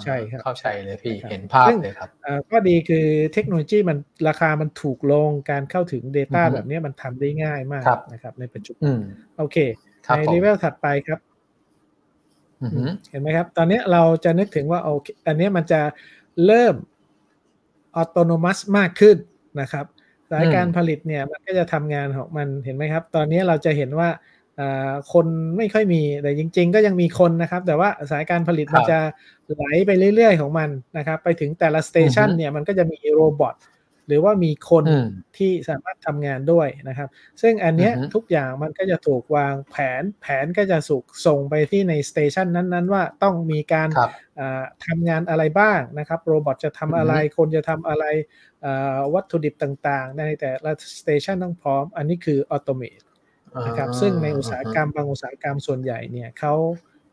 ใช่ครับเข้าใจเลยพี่เห็นภาพเลยครับก็ดีคือเทคโนโลยีมันราคามันถูกลงการเข้าถึง Data แบบนี้มันทำได้ง่ายมากนะครับ ในปัจจุบันโอเค ในเลเวลถัดไปครับเห็นไหมครับ ตอนนี้เราจะนึกถึงว่าโอเคอันนี้มันจะเริ่มอัตโนมัติมากขึ้นนะครับสายการผลิตเนี่ยมันก็จะทำงานของมันเห็นไหมครับ ตอนนี้เราจะเห็นว่า คนไม่ค่อยมีแต่จริง ๆ ก็ยังมีคนนะครับ แต่ว่าสายการผลิตมันจะไหลไปเรื่อยๆของมันนะครับ ไปถึงแต่ละ station เนี่ยมันก็จะมี robot หรือว่ามีคนที่สามารถทำงานด้วยนะครับ ซึ่งอันนี้ทุกอย่างมันก็จะถูกวางแผนแผนก็จะถูกส่งไปที่ใน station นั้นๆ ว่าต้องมีการทำงานอะไรบ้างนะครับ robot จะทำอะไรคนจะทำอะไรวัตถุดิบต่างๆ ในแต่ละstation ต้องพร้อม อันนี้คือ automate นะครับซึ่งในอุตสาหกรรมบางอุตสาหกรรมส่วนใหญ่เนี่ยเขา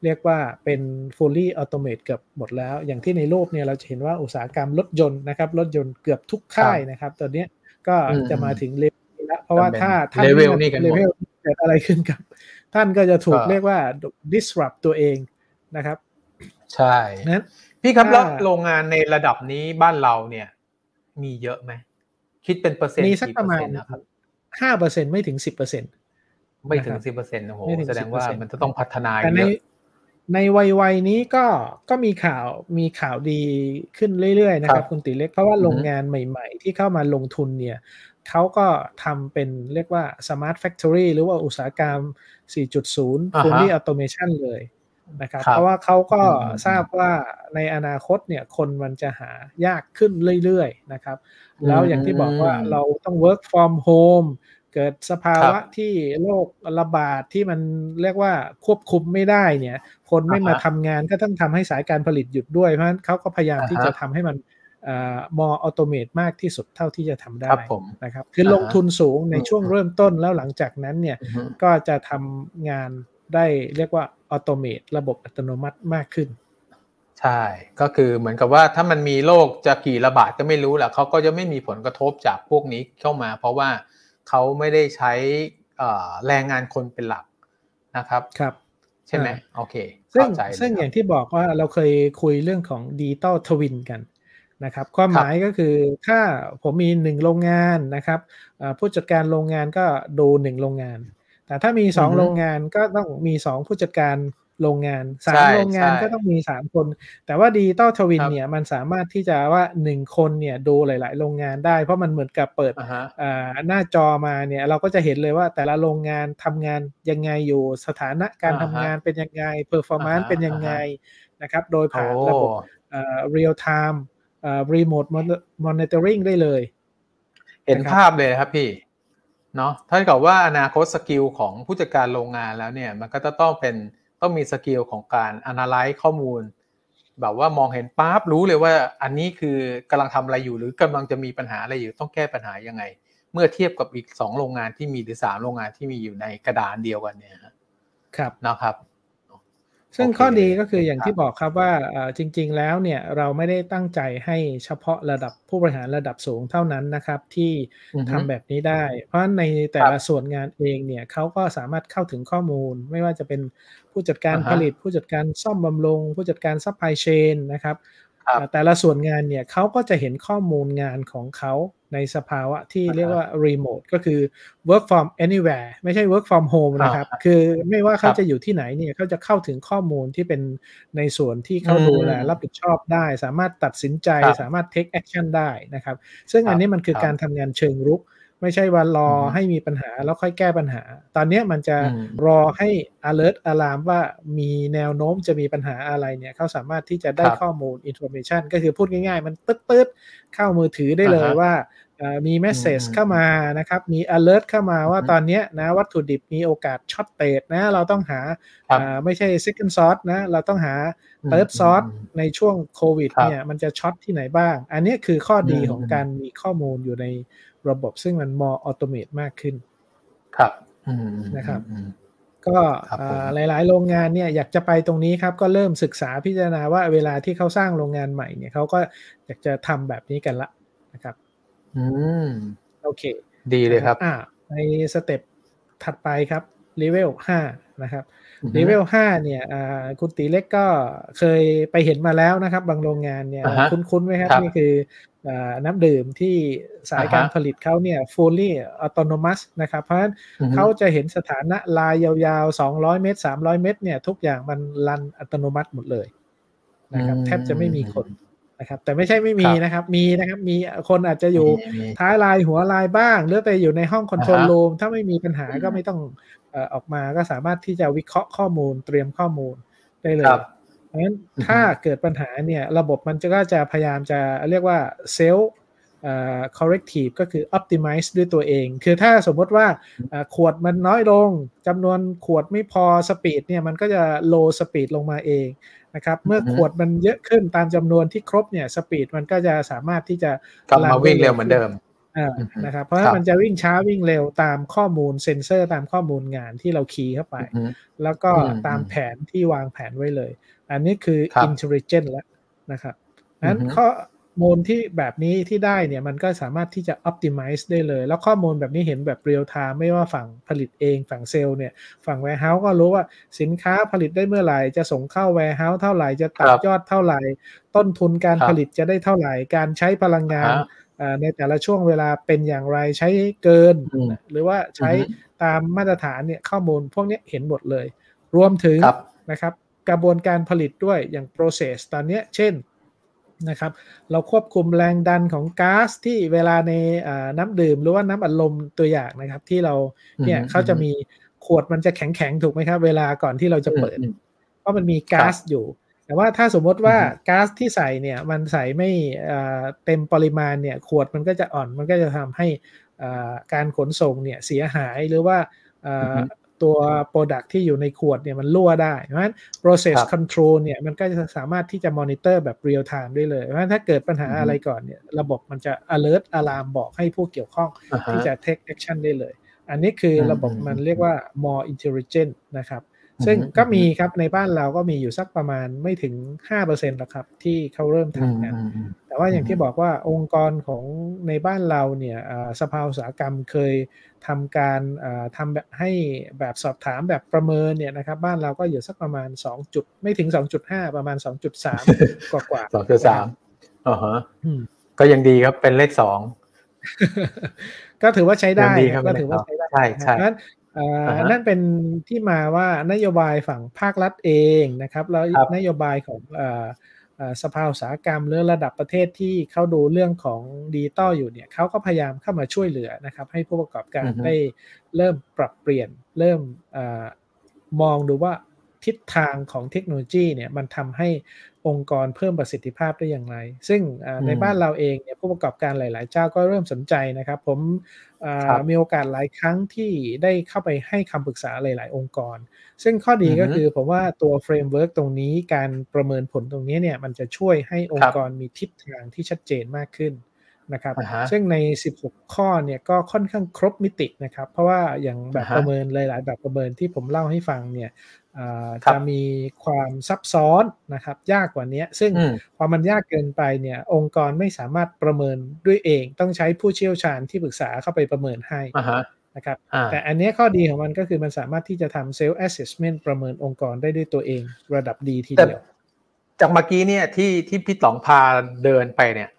เรียกว่าเป็น fully automate เกือบหมดแล้ว อย่างที่ในรูปเนี่ยเราจะเห็นว่าอุตสาหกรรมรถยนต์นะครับรถยนต์เกือบทุกค่ายนะครับ ตอนนี้ก็จะมาถึงเลเวลแล้วเพราะว่าถ้าท่านเลเวลนี้กันเลเวลเกิดอะไรขึ้นกับ ท่านก็จะถูกเรียกว่า disrupt ตัวเองนะครับ ใช่นั้นพี่ครับแล้วโรงงานในระดับนี้บ้านเราเนี่ย มีเยอะไหมคิดเป็นเปอร์เซ็นต์มีสักประมาณห้าเปอร์เซ็นไม่ถึงสิบเปอร์เซ็นต์ ไม่ถึงสิบเปอร์เซ็นต์โอ้โหแสดงว่ามันจะต้องพัฒนาเยอะในวัยวัยนี้ก็ก็มีข่าวมีข่าวดีขึ้นเรื่อยๆนะครับคุณติเล็กเพราะว่าโรงงานใหม่ๆ ที่เข้ามาลงทุนเนี่ยเขาก็ทำเป็นเรียกว่า Smart Factory หรือว่าอุตสาหกรรม 4.0 Fully Automation เลยนะครับเพราะว่าเขาก็ทราบว่าในอนาคตเนี่ยคนมันจะหายากขึ้นเรื่อยๆนะครับ แล้วอย่างที่บอกว่าเราต้อง work from home เกิดสภาวะที่โรคระบาดที่มันเรียกว่าควบคุมไม่ได้เนี่ย คนไม่มาทำงานก็ต้องทำให้สายการผลิตหยุดด้วย เพราะฉะนั้นเขาก็พยายามที่จะทำให้มันมออโตเมตมากที่สุดเท่าที่จะทำได้ครับผมนะครับ คือลงทุนสูงในช่วงอืมเริ่มต้นแล้วหลังจากนั้นเนี่ยอือฮึก็จะททำงานได้เรียกว่า automate ระบบอัตโนมัติมากขึ้น ใช่ ก็คือเหมือนกับว่าถ้ามันมีโรคจะกี่ระบาดก็ไม่รู้แหละเขาก็จะไม่มีผลกระทบจากพวกนี้เข้ามา เพราะว่า เขาไม่ได้ใช้เอ่อแรงงานคนเป็นหลักนะครับครับใช่ไหมอ่าโอเคซึ่งเข้าใจเลซึ่งครับอย่างที่บอกว่าเราเคยคุยเรื่องของ digital twin กันนะครับความหมายก็คือถ้าผมมีหนึ่งโรงงานนะครับอ่าผู้จัดการโรงงานก็ดูหนึ่งโรงงาน แต่ถ้ามีสองอือฮึโรงงานก็ต้องมีสองผู้จัดการ โรงงานสาใช่มโรงงานใช่ก็ต้องมีสามคน แต่ว่า digital twin ครับเนี่ยมันสามารถที่จะว่าหนึ่งคนเนี่ยดูหลาย ๆ โรงงานได้ เพราะมันเหมือนกับเปิดอ่าฮะอ่าหน้าจอมาเนี่ยเราก็จะเห็นเลยว่าแต่ละโรงงานทำงานยังไงอยู่สถานะการอ่าฮะทำงานเป็นยังไง performance อ่าฮะเป็นยังไงนะครับโดยโอ้ผ่านระบบเอ่อ real time เอ่อ remote monitoring ได้เลย เห็นนะครับภาพเลยนะครับพี่เนาะถ้ากับว่าอนาคต skill ของผู้จัดการโรงงานแล้วเนี่ยมันก็จะต้องเป็น ต้องมี skill ของการ analyze ข้อมูล แบบว่ามองเห็นปั๊บรู้เลยว่าอันนี้คือกำลังทำอะไรอยู่ หรือกำลังจะมีปัญหาอะไรอยู่ต้องแก้ปัญหายังไง เมื่อเทียบกับอีกสองโรงงานที่มีหรือสามโรงงานที่มีอยู่ในกระดานเดียวกันเนี่ยฮะครับนะครับ ซึ่งโอเคข้อดีก็คืออย่างครับที่บอกครับว่าเอ่อจริง ๆ แล้วเนี่ยเราไม่ได้ตั้งใจให้เฉพาะระดับผู้บริหารระดับสูงเท่านั้นนะครับ ที่อือฮึทำแบบนี้ได้ เพราะในแต่ครับละส่วนงานเองเนี่ยเขาก็สามารถเข้าถึงข้อมูล ไม่ว่าจะเป็นผู้จัดการอ่าฮะผลิต ผู้จัดการซ่อมบำรุง ผู้จัดการ supply chain นะครับครับเอ่อ แต่ละส่วนงานเนี่ยเขาก็จะเห็นข้อมูลงานของเขาในสภาวะที่อ่าฮะเรียกว่า remote ก็คือ work from anywhere ไม่ใช่ work from home นะครับอ่าคือไม่ว่าเขาครับจะอยู่ที่ไหนเนี่ยเขาจะเข้าถึงข้อมูลที่เป็นในส่วนที่เขาอืมดูแลรับผิดชอบได้ สามารถตัดสินใจครับสามารถ take action ได้นะครับ ซึ่งครับอันนี้มันคือครับการทำงานเชิงรุก ไม่ใช่ว่ารออือฮึให้มีปัญหาแล้วค่อยแก้ปัญหา ตอนเนี้ยมันจะอืมรอให้ alert alarm ว่ามีแนวโน้มจะมีปัญหาอะไรเนี่ยเขาสามารถที่จะได้ครับข้อมูล information ก็คือพูดง่ายๆ มันตึ๊ดๆเข้ามือถือได้เลยอ่าฮะว่าเอ่อมี message อืมเข้ามานะครับ มี alert เข้ามาว่าอือฮึตอนเนี้ยนะวัตถุดิบมีโอกาสช็อตเตดนะ เราต้องหาครับอ่าไม่ใช่ second source นะ เราต้องหา third อืม source อืมในช่วงโควิดครับเนี่ยมันจะช็อตที่ไหนบ้าง อันเนี้ยคือข้อดีอืมของการมีข้อมูลอยู่ใน ระบบซึ่งมัน more automate มากขึ้น ครับอืมนะครับอืมก็ครับผมอ่าหลาย ๆ โรงงานเนี่ยอยากจะไปตรงนี้ครับ ก็เริ่มศึกษาพิจารณาว่าเวลาที่เขาสร้างโรงงานใหม่เนี่ยเขาก็อยากจะทำแบบนี้กันละนะครับ อืมโอเค ดีเลยครับ อ่า ใน step ถัดไปครับเลเวล5นะครับอือฮึเลเวล5เนี่ยอ่าคุณตีเล็กก็เคยไปเห็นมาแล้วนะครับ บางโรงงานเนี่ยอ่าฮะคุ้นๆไหมครับครับนี่คืออ่า น้ำดื่มที่สายอ่าฮะการผลิตเขาเนี่ย fully autonomous นะครับ เพราะฉะนั้นอือฮึเขาจะเห็นสถานะลายยาวๆ 200 เมตร 300 เมตรเนี่ย ทุกอย่างมันรันอัตโนมัติหมดเลยนะครับอืมแทบจะไม่มีคนนะครับ แต่ไม่ใช่ไม่มีครับนะครับ มีนะครับ มีคนอาจจะอยู่มีมีท้ายลายหัวลายบ้าง หรือไปอยู่ในห้องคอนโทรลอ่าฮะรูมถ้าไม่มีปัญหาก็ไม่ต้องเอ่อออกมาก็สามารถที่จะวิเคราะห์ข้อมูลเตรียมข้อมูลได้เลยค รับเพราะฉะนั้นอือฮึถ้าเกิดปัญหาเนี่ยระบบมันจะก็จะพยายามจะเรียกว่าเซลล์ corrective ก็คือ optimize ด้วยตัวเอง คือถ้าสมมติว่าเอ่อขวดมันน้อยลงจำนวนขวดไม่พอ speed เนี่ยมันก็จะ low speed ลงมาเองนะครับเมื่ออือฮึขวดมันเยอะขึ้นตามจำนวนที่ครบเนี่ย speed มันก็จะสามารถที่จะกลับมารันได้วิ่งเร็วเหมือนเดิมอ่าอือฮึนะครับเพราะฉะครันั้นมันจะวิ่งช้าวิ่งเร็วตามข้อมูลเซ็นเซอร์ตามข้อมูลงานที่เรา key เข้าไปอือฮึแล้วก็อืมตามแผนที่วางแผนไว้เลย อันนี้คือครับ intelligent แล้วนะครับนั้นอือฮึข้อมูลที่แบบนี้ที่ได้เนี่ยมันก็สามารถที่จะ optimize ได้เลย แล้วข้อมูลแบบนี้เห็นแบบ real time ไม่ว่าฝั่งผลิตเองฝั่งเซลล์เนี่ย ฝั่ง warehouse ก็รู้ว่าสินค้าผลิตได้เมื่อไหร่ จะส่งเข้า warehouse เท่าไหร่จะตัดครับยอดเท่าไหร่ ต้นทุนการครับผลิตจะได้เท่าไหร่ การใช้พลังงานอ่าเอ่อในแต่ละช่วงเวลาเป็นอย่างไรใช้เกินอืมหรือว่าใช้อือฮึตามมาตรฐานเนี่ยข้อมูลพวกนี้เห็นหมดเลย รวมถึงครับนะครับ กระบวนการผลิตด้วยอย่าง process ตอนเนี้ยเช่นนะครับเราควบคุมแรงดันของก๊าซที่เวลาในอ่าน้ำดื่มหรือว่าน้ำอัดลมตัวอย่างนะครับ ที่เราเนี่ยอืมเขาจะมีขวดมันจะแข็งๆถูกไหมครับ เวลาก่อนที่เราจะเปิดอืมเพราะมันมีก๊าซอยู่ แต่ว่าถ้าสมมติว่าอือฮึก๊าซที่ใส่เนี่ยมันใส่ไม่อ่าเต็มปริมาณเนี่ยขวดมันก็จะอ่อนมันก็จะทำให้อ่าการขนส่งเนี่ยเสียหายหรือว่าอ่าอือฮึ ตัว Product ที่อยู่ในขวดเนี่ยมันรั่วได้ เพราะฉะนั้น process control เนี่ยมันก็จะสามารถที่จะ monitor แบบ real time ได้เลย เพราะฉะนั้นถ้าเกิดปัญหาอะไรก่อนเนี่ยระบบมันจะ alert alarm บอกให้ผู้เกี่ยวข้องที่จะ take action ได้เลย อันนี้คือระบบมันเรียกว่า more intelligent นะครับ ซึ่งก็มีครับในบ้านเราก็มีอยู่สักประมาณไม่ถึง5%หรอกครับ ที่เขาเริ่มทำกัน แต่ว่าอย่างที่บอกว่าองค์กรของในบ้านเราเนี่ยสภาอุตสาหกรรมเคยทำการทำแบบให้แบบสอบถามแบบประเมินเนี่ยนะครับ บ้านเราก็อยู่สักประมาณ2จุดไม่ถึง2.5ประมาณ2.3กว่ากว่า2.3อ๋อฮะก็ยังดีครับเป็นเลขสองก็ถือว่าใช้ได้ก็ถือว่าใช้ได้ใช่ใช่นั่น เป็นที่มาว่านโยบายฝั่งภาครัฐเองนะครับ แล้วนโยบายของสภาอุตสาหกรรมหรือระดับประเทศที่เขาดูเรื่องของดิจิตอลอยู่เนี่ยเขาก็พยายามเข้ามาช่วยเหลือนะครับ ให้ผู้ประกอบการได้เริ่มปรับเปลี่ยน เริ่มอมองดูว่าทิศทางของเทคโนโลยีเนี่ยมันทำให้ องค์กรเพิ่มประสิทธิภาพได้อย่างไร ซึ่งในบ้านเราเองเนี่ยผู้ประกอบการหลาย ๆ เจ้าก็เริ่มสนใจนะครับ ผมมีโอกาสหลายครั้งที่ได้เข้าไปให้คำปรึกษาหลาย ๆ องค์กร ซึ่งข้อดีก็คือผมว่าตัว framework ตรงนี้การประเมินผลตรงนี้เนี่ยมันจะช่วยให้องค์กรมีทิศทางที่ชัดเจนมากขึ้นนะครับซึ่งใน 16 ข้อเนี่ยก็ค่อนข้างครบมิตินะครับ เพราะว่าอย่างแบบประเมินหลาย ๆ แบบประเมินที่ผมเล่าให้ฟังเนี่ย จะมีความซับซ้อนนะครับ ยากกว่านี้ซึ่งพอมันยากเกินไปเนี่ย องค์กรไม่สามารถประเมินด้วยเอง ต้องใช้ผู้เชี่ยวชาญที่ปรึกษาเข้าไปประเมินให้นะครับแต่อันนี้ข้อดีของมันก็คือมันสามารถที่จะทำ self assessment ประเมินองค์กรได้ด้วยตัวเองระดับดีทีเดียว จากเมื่อกี้เนี่ยที่ที่พี่ต๋องพาเดินไปเนี่ย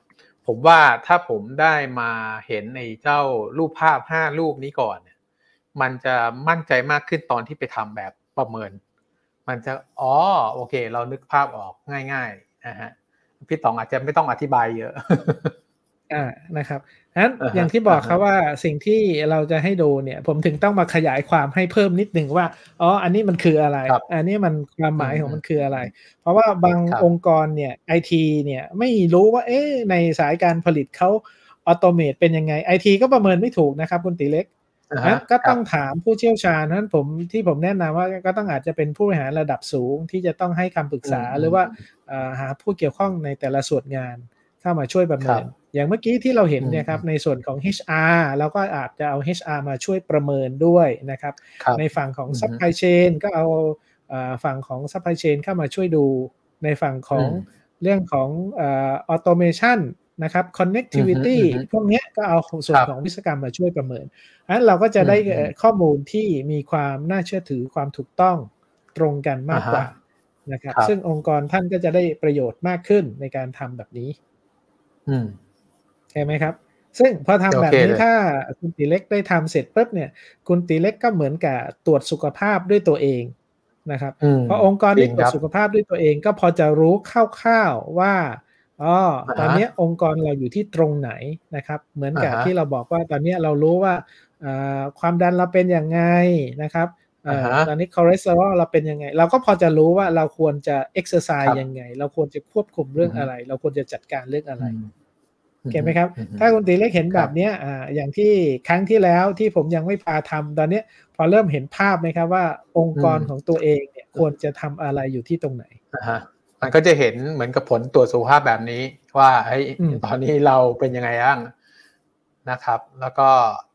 ผมว่าถ้าผมได้มาเห็นในเจ้ารูปภาพห้ารูปนี้ก่อนเนี่ยมันจะมั่นใจมากขึ้นตอนที่ไปทำแบบประเมิน มันจะอ๋อโอเค เรานึกภาพออกง่ายๆนะฮะพี่ต๋องอาจจะไม่ต้องอธิบายเยอะอ่านะครับนั้นอย่างที่บอกครับว่าสิ่งที่เราจะให้ดูเนี่ย ผมถึงต้องมาขยายความให้เพิ่มนิดหนึ่งว่าอ๋ออันนี้มันคืออะไร อันนี้มันความหมายของมันคืออะไร เพราะว่าบางองค์กรเนี่ยไอทีเนี่ยไม่รู้ว่าเอ๊ในสายการผลิตเขาออโตเมตเป็นยังไงไอทีก็ประเมินไม่ถูกนะครับคุณตีเล็กนะ ก็ต้องถามผู้เชี่ยวชาญนั้นผมที่ผมแนะนำว่าก็ต้องอาจจะเป็นผู้บริหารระดับสูงที่จะต้องให้คำปรึกษาหรือว่าหาผู้เกี่ยวข้องในแต่ละส่วนงานเข้ามาช่วยประเมินอย่างเมื่อกี้ที่เราเห็นเนี่ยครับในส่วนของ HR เราก็อาจจะเอา HR มาช่วยประเมินด้วยนะครับในฝั่งของ supply chain ก็เอาฝั่งของ supply chain เข้ามาช่วยดูในฝั่งของเรื่องของ automation นะครับ connectivity พวกนี้ก็เอาส่วนของวิศวกรรมมาช่วยประเมินอันเราก็จะได้ข้อมูลที่มีความน่าเชื่อถือความถูกต้องตรงกันมากกว่านะครับ ซึ่งองค์กรท่านก็จะได้ประโยชน์มากขึ้นในการทำแบบนี้อืมใช่ไหมครับ ซึ่งพอทำแบบนี้ถ้าคุณตีเล็กได้ทำเสร็จปุ๊บเนี่ย คุณตีเล็กก็เหมือนกับตรวจสุขภาพด้วยตัวเองนะครับเพราะองค์กรที่ตรวจสุขภาพด้วยตัวเองก็พอจะรู้คร่าวๆว่า อ๋อตอนนี้องค์กรเราอยู่ที่ตรงไหนนะครับ เหมือนกับที่เราบอกว่าตอนนี้เรารู้ว่าความดันเราเป็นยังไงนะครับตอนนี้คอเลสเตอรอลเราเป็นยังไง เราก็พอจะรู้ว่าเราควรจะเอ็กซ์ไซส์ยังไง เราควรจะควบคุมเรื่องอะไร เราควรจะจัดการเรื่องอะไรเห็นไหมครับ ถ้าคุณตีเล็กเห็นแบบนี้อ่าอย่างที่ครั้งที่แล้วที่ผมยังไม่พาทำตอนนี้พอเริ่มเห็นภาพไหมครับว่าองค์กรของตัวเองเนี่ยควรจะทำอะไรอยู่ที่ตรงไหน มันก็จะเห็นเหมือนกับผลตรวจสุขภาพแบบนี้ ว่าเฮ้ยตอนนี้เราเป็นยังไงบ้างนะครับ แล้วก็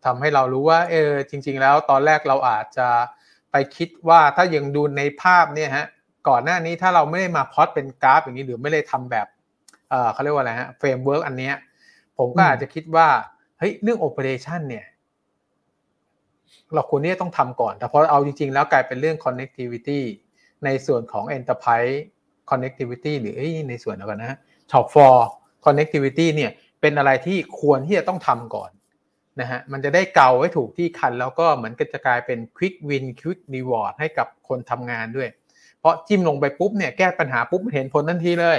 ทำให้เรารู้ว่า เออจริง ๆ แล้วตอนแรกเราอาจจะไปคิดว่าถ้ายังดูในภาพเนี่ยฮะก่อนหน้านี้ถ้าเราไม่ได้มาพล็อตเป็นกราฟอย่างนี้หรือไม่ได้ทำแบบเออเขาเรียกว่าอะไรฮะ framework อันเนี้ย ผมก็อาจจะคิดว่าเฮ้ยเรื่องโอเปอเรชันเนี่ยเราควรที่จะต้องทำก่อน แต่พอเอาจริง ๆ แล้วกลายเป็นเรื่อง connectivity ในส่วนของ enterprise connectivity หรือในส่วนเดียวกันนะ top for connectivity เนี่ยเป็นอะไรที่ควรที่จะต้องทำก่อนนะฮะมันจะได้เกาไว้ถูกที่คัน แล้วก็เหมือนก็จะกลายเป็น quick win quick reward ให้กับคนทำงานด้วย เพราะจิ้มลงไปปุ๊บเนี่ยแก้ปัญหาปุ๊บเห็นผลทันทีเลย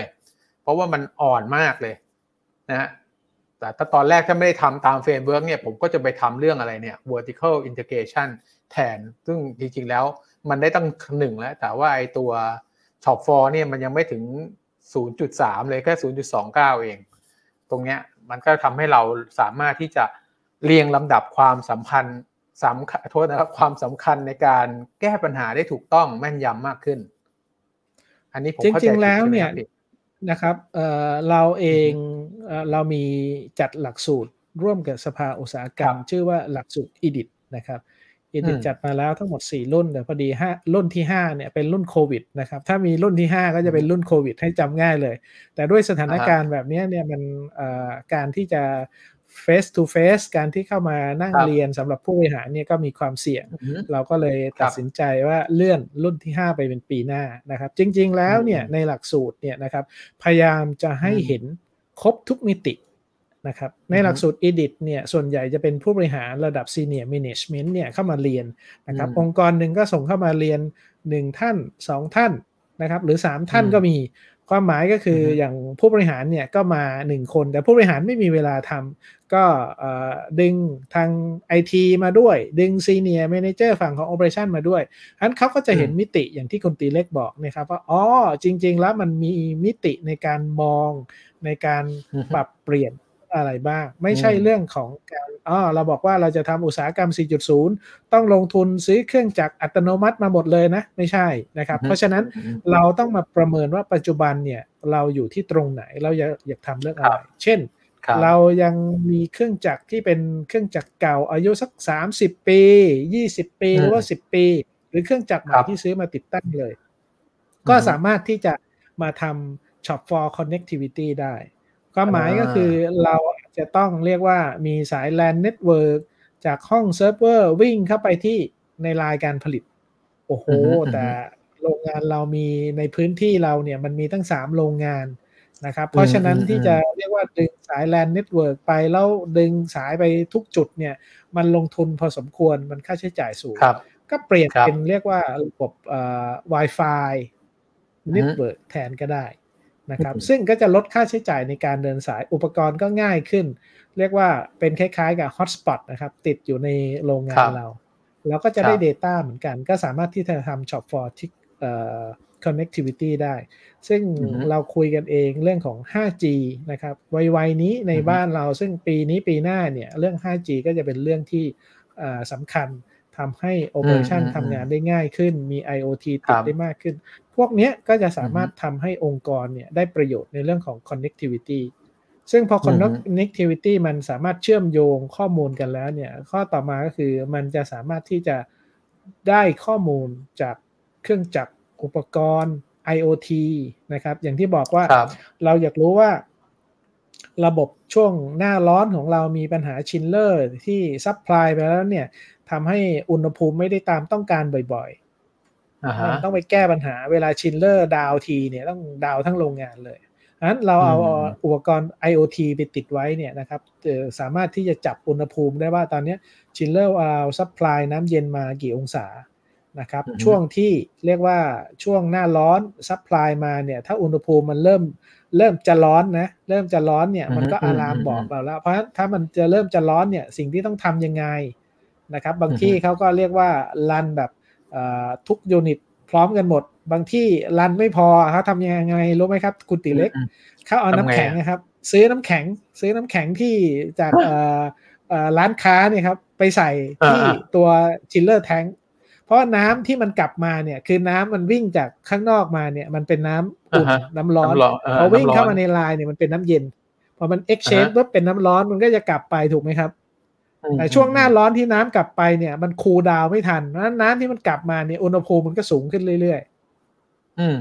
เพราะว่ามันอ่อนมากเลยนะฮะแต่ถ้าตอนแรกถ้าไม่ได้ทำตาม framework เนี่ยผมก็จะไปทำเรื่องอะไรเนี่ย vertical integration แทน ซึ่งจริงๆแล้วมันได้ตั้งหนึ่งแล้ว แต่ว่าไอตัว shop floor เนี่ยมันยังไม่ถึง 0.3 เลยแค่ 0.29 เอง ตรงเนี้ยมันก็ทำให้เราสามารถที่จะเรียงลำดับความสัมพันธ์สำคัญโทษนะครับความสำคัญในการแก้ปัญหาได้ถูกต้องแม่นยำมากขึ้น อันนี้ผมจริงๆแล้วเนี่ยนะครับเเราเองเรามีจัดหลักสูตรร่วมกับสภาอุตสาหกรรม ชื่อว่าหลักสูตรอีดิทนะครับ อีดิทจัดมาแล้วทั้งหมด 4 รุ่นแต่พอดี5รุ่นที่ 5 เนี่ยเป็นรุ่นโควิดนะครับ ถ้ามีรุ่นที่ 5 ก็จะเป็นรุ่นโควิด ให้จำง่ายเลย แต่ด้วยสถานการณ์แบบนี้เนี่ยมันการที่จะ face to face การที่เข้ามานั่งเรียนสำหรับผู้บริหารเนี่ยก็มีความเสี่ยง เราก็เลยตัดสินใจว่าเลื่อนรุ่นที่ 5 ไปเป็นปีหน้านะครับ จริง ๆ แล้วเนี่ยในหลักสูตรเนี่ยนะครับพยายามจะให้เห็นครบทุกมิติ นะครับ ในหลักสูตร EDIT เนี่ยส่วนใหญ่จะเป็นผู้บริหารระดับ Senior Management เนี่ยเข้ามาเรียนนะครับ องค์กรหนึ่งก็ส่งเข้ามาเรียน 1 ท่าน 2 ท่านนะครับ หรือ 3 ท่านก็มีความหมายก็คืออย่างผู้บริหารเนี่ยก็มา 1 คน แต่ผู้บริหารไม่มีเวลาทำก็ดึงทาง IT มาด้วย ดึง Senior Manager ฝั่งของ Operation มาด้วยอันเขาก็จะเห็นมิติอย่างที่คุณตีเล็กบอกนะครับว่าอ๋อจริง ๆ แล้วมันมีมิติในการมองในการปรับเปลี่ยน อะไรบ้าง ไม่ใช่เรื่องของการอ๋อเราบอกว่าเราจะทำอุตสาหกรรม 4.0 ต้องลงทุนซื้อเครื่องจักรอัตโนมัติมาหมดเลยนะ ไม่ใช่นะครับ เพราะฉะนั้นเราต้องมาประเมินว่าปัจจุบันเนี่ยเราอยู่ที่ตรงไหนเราอยากอยากทำเรื่องอะไร เช่น เรายังมีเครื่องจักรที่เป็นเครื่องจักรเก่าอายุสัก 30 ปี 20 ปีหรือว่า 10 ปี หรือเครื่องจักรใหม่ที่ซื้อมาติดตั้งเลย ก็สามารถที่จะมาทำ shop for connectivity ได้ ความหมายก็คือเราจะต้องเรียกว่ามีสาย LAN Network จากห้องเซิร์ฟเวอร์วิ่งเข้าไปที่ในรายการผลิต โอ้โห แต่โรงงานเรามีในพื้นที่เราเนี่ยมันมีตั้งสามโรงงานนะครับ เพราะฉะนั้นที่จะเรียกว่าดึงสาย LAN Network ไปแล้วดึงสายไปทุกจุดเนี่ย มันลงทุนพอสมควรมันค่าใช้จ่ายสูง ก็เปลี่ยนเป็นเรียกว่าระบบ Wi-Fi Network แทนก็ได้ นะครับซึ่งก็จะลดค่าใช้จ่ายในการเดินสายอุปกรณ์ก็ง่ายขึ้น เรียกว่าเป็นคล้ายๆกับฮอตสปอตนะครับติดอยู่ในโรงงานเราเราก็จะได้ Data เหมือนกัน ก็สามารถที่จะทำ Shop for Connectivity ได้ ซึ่งเราคุยกันเองเรื่องของ 5G นะครับวัยๆนี้ในบ้านเราซึ่งปีนี้ปีหน้าเนี่ยเรื่อง 5G ก็จะเป็นเรื่องที่สำคัญ ทำให้ Operation ทำงานได้ง่ายขึ้น มี IoT ติดได้มากขึ้น พวกนี้ก็จะสามารถทำให้องค์กรเนี่ยได้ประโยชน์ในเรื่องของ connectivity ซึ่งพอ connectivity มันสามารถเชื่อมโยงข้อมูลกันแล้วเนี่ย ข้อต่อมาก็คือมันจะสามารถที่จะได้ข้อมูลจากเครื่องจักรอุปกรณ์ IoT นะครับ อย่างที่บอกว่าเราอยากรู้ว่า ระบบช่วงหน้าร้อนของเรามีปัญหา chiller ที่ supply ไปแล้วเนี่ย ทำให้อุณหภูมิไม่ได้ตามต้องการบ่อยมันต้องไปแก้ปัญหาเวลาชินเลอร์ดาวทีเนี่ยต้องดาวทั้งโรงงานเลยนั้นเราเอาอุปกรณ์ IoT ไปติดไว้เนี่ยนะครับสามารถที่จะจับอุณหภูมิได้ว่าตอนนี้ chiller เอา supply น้ำเย็นมากี่องศานะครับช่วงที่เรียกว่าช่วงหน้าร้อน supply มาเนี่ยถ้าอุณหภูมิมันเริ่มเริ่มจะร้อนนะเริ่มจะร้อนเนี่ยมันก็ alarm บอกเราแล้ว เพราะถ้ามันจะเริ่มจะร้อนเนี่ยสิ่งที่ต้องทำยังไง นะครับ บางที่เขาก็เรียกว่า run แบบทุก unitพร้อมกันหมด บางที่ run ไม่พอเขาทำยังไงรู้ไหมครับคุณตีเล็กเขาเอาน้ำแข็งนะครับ ซื้อน้ำแข็ง ซื้อน้ำแข็งที่จากร้านค้าเนี่ยครับ ไปใส่ที่ตัว chiller tank เพราะน้ำที่มันกลับมาเนี่ย คือน้ำมันวิ่งจากข้างนอกมาเนี่ย มันเป็นน้ำอุ่นน้ำร้อนพอวิ่งเข้ามาในลายเนี่ยมันเป็นน้ำเย็นพอมันเอ็กชแนนปุ๊บเป็นน้ำร้อนมันก็จะกลับไปถูกไหมครับแต่ ช่วงหน้าร้อนที่น้ำกลับไปเนี่ย มัน cool down ไม่ทันนั้นน้ำที่มันกลับมาเนี่ยอุณหภูมิมันก็สูงขึ้นเรื่อยๆอืม